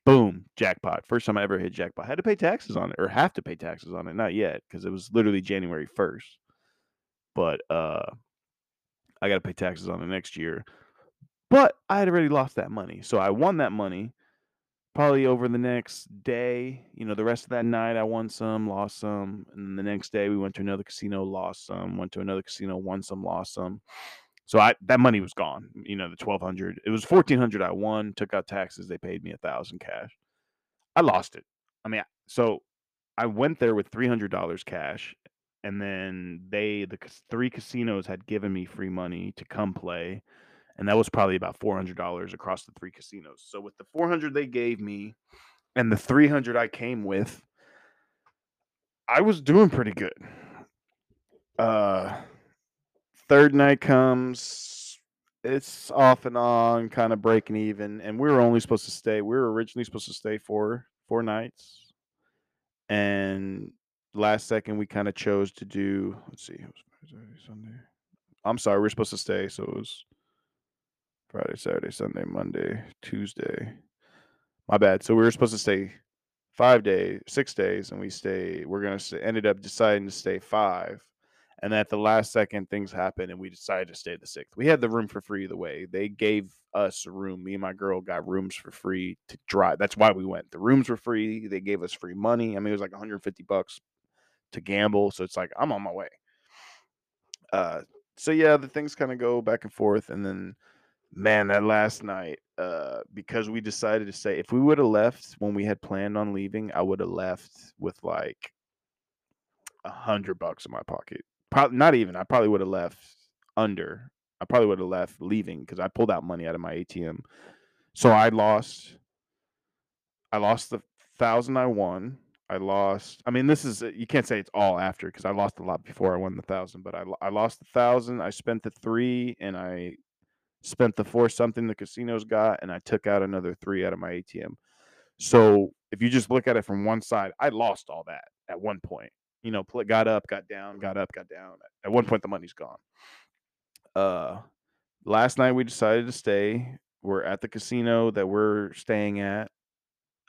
Boom, jackpot. First time I ever hit jackpot. I had to pay taxes on it, or have to pay taxes on it. Not yet, because it was literally January first. But uh, I got to pay taxes on it next year. But I had already lost that money, so I won that money. Probably over the next day, you know, the rest of that night, I won some, lost some, and then the next day we went to another casino, lost some, went to another casino, won some, lost some. So I that money was gone. You know, the twelve hundred. It was fourteen hundred. I won. Took out taxes. They paid me a thousand cash. I lost it. I mean, so I went there with three hundred dollars cash, and then they the three casinos had given me free money to come play, and that was probably about four hundred dollars across the three casinos. So with the four hundred they gave me, and the three hundred I came with, I was doing pretty good. Uh, third night comes, it's off and on, kind of breaking even, and we were only supposed to stay. We were originally supposed to stay for four nights, and last second we kind of chose to do. Let's see, it was Sunday. I'm sorry, we are supposed to stay, so it was Friday, Saturday, Sunday, Monday, Tuesday. My bad. So we were supposed to stay five days, six days, and we stay. We're gonna stay, ended up deciding to stay five, and at the last second, things happened, and we decided to stay the sixth. We had the room for free The way. They gave us a room. Me and my girl got rooms for free to drive. That's why we went. The rooms were free. They gave us free money. I mean, it was like 150 bucks to gamble. So it's like I'm on my way. Uh, so yeah, the things kind of go back and forth, and then man, that last night, uh, because we decided to say If we would have left when we had planned on leaving, I would have left with like a hundred bucks in my pocket. Probably not even. I probably would have left under. I probably would have left leaving because I pulled out money out of my ATM. So I lost. I lost the thousand I won. I lost. I mean, this is you can't say it's all after because I lost a lot before I won the thousand. But I I lost the thousand. I spent the three, and I spent the four something the casinos got, and I took out another three out of my ATM. So if you just look at it from one side, I lost all that at one point. You know, got up, got down, got up, got down. At one point, the money's gone. Uh, last night we decided to stay. We're at the casino that we're staying at,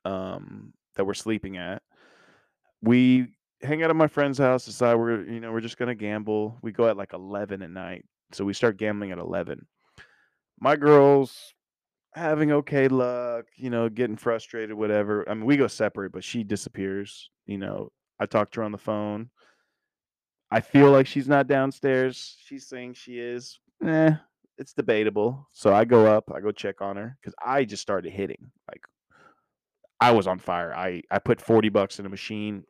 um, that we're sleeping at. We hang out at my friend's house. Decide we're you know we're just gonna gamble. We go at like eleven at night, so we start gambling at eleven my girl's having okay luck, you know, getting frustrated, whatever. I mean, we go separate, but she disappears. You know, I talk to her on the phone. I feel like she's not downstairs. She's saying she is. Eh, it's debatable. So I go up, I go check on her because I just started hitting. Like I was on fire. I I put 40 bucks in a machine,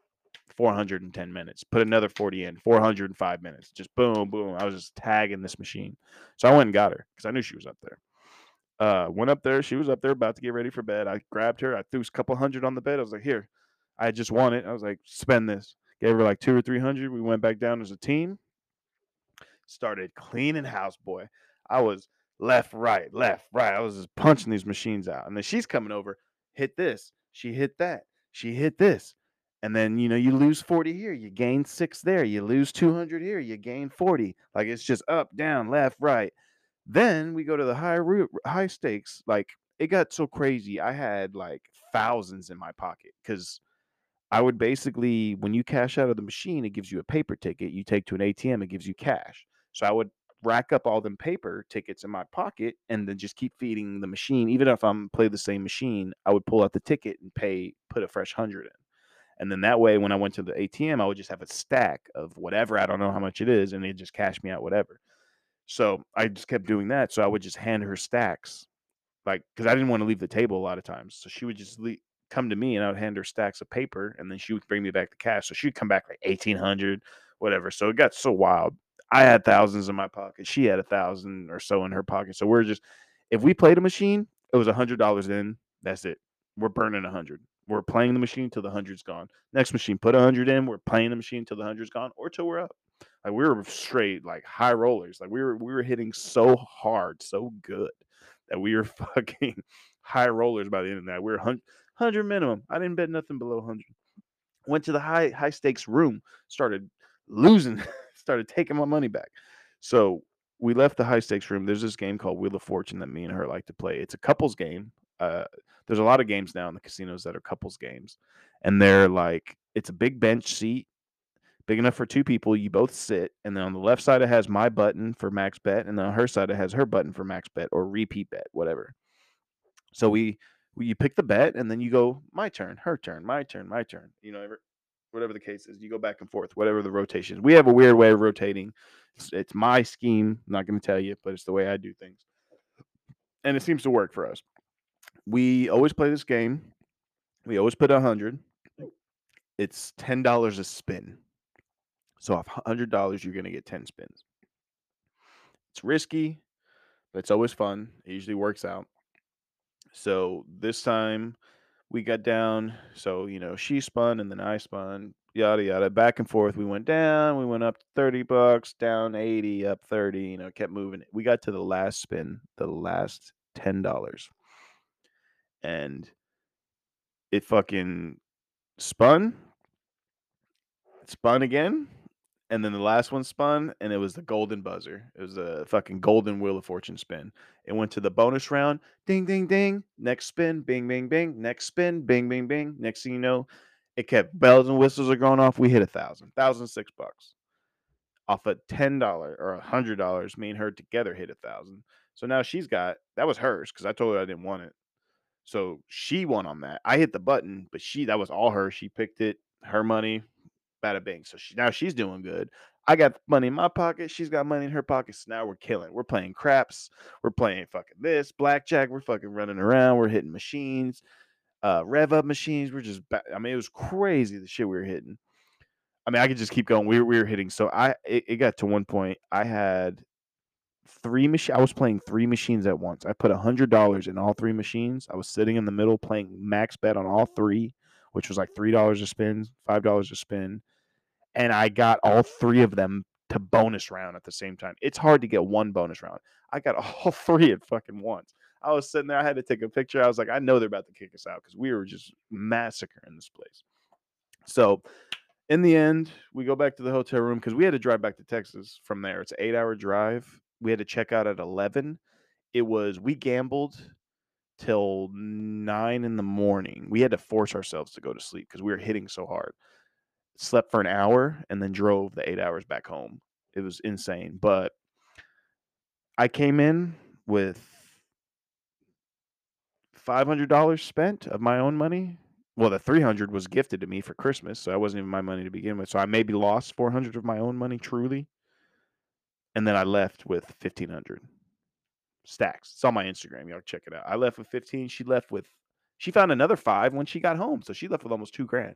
410 minutes. Put another 40 in, 405 minutes. Just boom, boom. I was just tagging this machine. So I went and got her because I knew she was up there. Uh, went up there. She was up there about to get ready for bed. I grabbed her. I threw a couple hundred on the bed. I was like, here. I just want it. I was like, spend this. Gave her like two or three hundred. We went back down as a team. Started cleaning house, boy. I was left, right, left, right. I was just punching these machines out. And then she's coming over, hit this. She hit that. She hit this and then you know you lose 40 here you gain 6 there you lose 200 here you gain 40 like it's just up down left right. Then we go to the high root high stakes like it got so crazy i had like thousands in my pocket because i would basically when you cash out of the machine it gives you a paper ticket you take to an atm it gives you cash. So i would rack up all them paper tickets in my pocket and then just keep feeding the machine even if i'm play the same machine i would pull out the ticket and pay put a fresh hundred in and then that way, when I went to the ATM, I would just have a stack of whatever. I don't know how much it is. And they just cash me out whatever. So I just kept doing that. So I would just hand her stacks, like, because I didn't want to leave the table a lot of times. So she would just leave, come to me and I would hand her stacks of paper and then she would bring me back the cash. So she'd come back like 1800, whatever. So it got so wild. I had thousands in my pocket. She had a thousand or so in her pocket. So we're just, if we played a machine, it was a hundred dollars in. That's it. We're burning a hundred. We're playing the machine till the hundred's gone. Next machine, put a hundred in. We're playing the machine till the hundred's gone, or till we're up. Like we were straight like high rollers. Like we were we were hitting so hard, so good that we were fucking high rollers by the end of that. We were hundred minimum. I didn't bet nothing below hundred. Went to the high high stakes room, started losing, started taking my money back. So we left the high stakes room. There's this game called Wheel of Fortune that me and her like to play. It's a couples game. Uh, there's a lot of games now in the casinos that are couples games, and they're like it's a big bench seat, big enough for two people. You both sit, and then on the left side it has my button for max bet, and then on her side it has her button for max bet or repeat bet, whatever. So we, we you pick the bet, and then you go my turn, her turn, my turn, my turn. You know, whatever the case is, you go back and forth, whatever the rotation is. We have a weird way of rotating. It's, it's my scheme. I'm not going to tell you, but it's the way I do things, and it seems to work for us we always play this game. We always put a hundred. It's ten dollars a spin. So off hundred dollars, you're gonna get ten spins. It's risky, but it's always fun. It usually works out. So this time we got down. So you know she spun and then I spun. Yada yada, back and forth. We went down. We went up thirty bucks, down eighty, up thirty. You know, kept moving. We got to the last spin, the last ten dollars and it fucking spun, spun again, and then the last one spun, and it was the golden buzzer. It was a fucking golden wheel of fortune spin. It went to the bonus round. Ding, ding, ding. Next spin. Bing, bing, bing. Next spin. Bing, bing, bing. Next thing you know, it kept bells and whistles are going off. We hit a thousand, thousand six bucks off a ten dollar or a hundred dollars. Me and her together hit a thousand. So now she's got that was hers because I told her I didn't want it. So she won on that. I hit the button, but she that was all her. She picked it, her money, bada bing. So she now she's doing good. I got money in my pocket. She's got money in her pocket. So now we're killing. We're playing craps. We're playing fucking this blackjack. We're fucking running around. We're hitting machines, uh, rev up machines. We're just. I mean, it was crazy the shit we were hitting. I mean, I could just keep going. We were, we were hitting. So I it, it got to one point. I had three machine. I was playing three machines at once. I put a hundred dollars in all three machines. I was sitting in the middle playing max bet on all three, which was like three dollars a spin, five dollars a spin, and I got all three of them to bonus round at the same time. It's hard to get one bonus round. I got all three at fucking once. I was sitting there. I had to take a picture. I was like, I know they're about to kick us out because we were just massacring this place. So in the end, we go back to the hotel room because we had to drive back to Texas from there. It's an eight hour drive we had to check out at 11 it was we gambled till 9 in the morning we had to force ourselves to go to sleep because we were hitting so hard. Slept for an hour and then drove the eight hours back home it was insane but i came in with $500 spent of my own money well the 300 was gifted to me for christmas so that wasn't even my money to begin with so i maybe lost 400 of my own money truly and then I left with fifteen hundred stacks. It's on my Instagram. Y'all check it out. I left with fifteen. She left with. She found another five when she got home, so she left with almost two grand.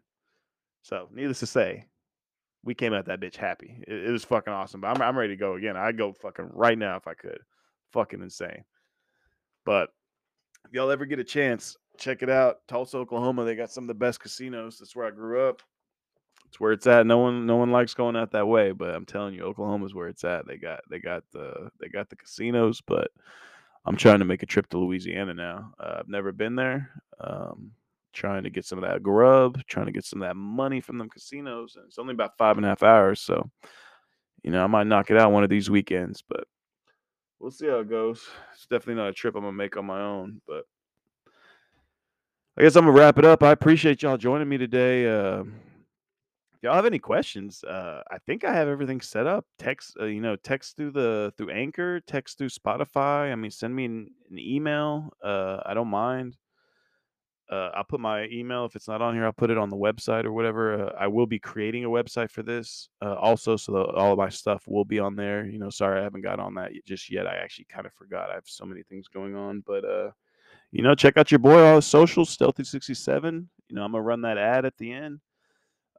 So, needless to say, we came out that bitch happy. It, it was fucking awesome. But I'm I'm ready to go again. I'd go fucking right now if I could. Fucking insane. But if y'all ever get a chance, check it out. Tulsa, Oklahoma. They got some of the best casinos. That's where I grew up. It's where it's at. No one no one likes going out that way, but I'm telling you, Oklahoma's where it's at. They got they got the they got the casinos, but I'm trying to make a trip to Louisiana now. Uh, I've never been there. Um, trying to get some of that grub, trying to get some of that money from them casinos. And it's only about five and a half hours, so you know I might knock it out one of these weekends, but we'll see how it goes. It's definitely not a trip I'm gonna make on my own, but I guess I'm gonna wrap it up. I appreciate y'all joining me today. Uh, y'all have any questions, uh, I think I have everything set up. Text, uh, you know, text through the through Anchor, text through Spotify. I mean, send me an, an email. Uh, I don't mind. Uh, I'll put my email if it's not on here. I'll put it on the website or whatever. Uh, I will be creating a website for this uh, also, so all of my stuff will be on there. You know, sorry I haven't got on that just yet. I actually kind of forgot. I have so many things going on, but uh, you know, check out your boy on socials, Stealthy67. You know, I'm gonna run that ad at the end.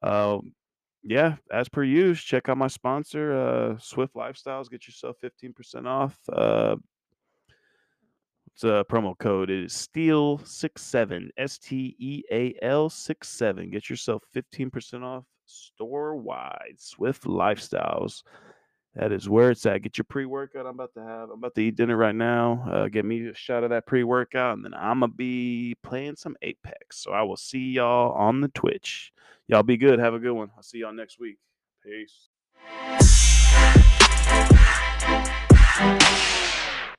Um, yeah, as per use, check out my sponsor, uh, Swift Lifestyles. Get yourself 15% off. Uh, it's a promo code. It is Steal67, S T E A L 67. Get yourself 15% off store wide. Swift Lifestyles. That is where it's at. Get your pre workout. I'm about to have. I'm about to eat dinner right now. Uh, get me a shot of that pre workout, and then I'm gonna be playing some Apex. So I will see y'all on the Twitch. Y'all be good. Have a good one. I'll see y'all next week. Peace.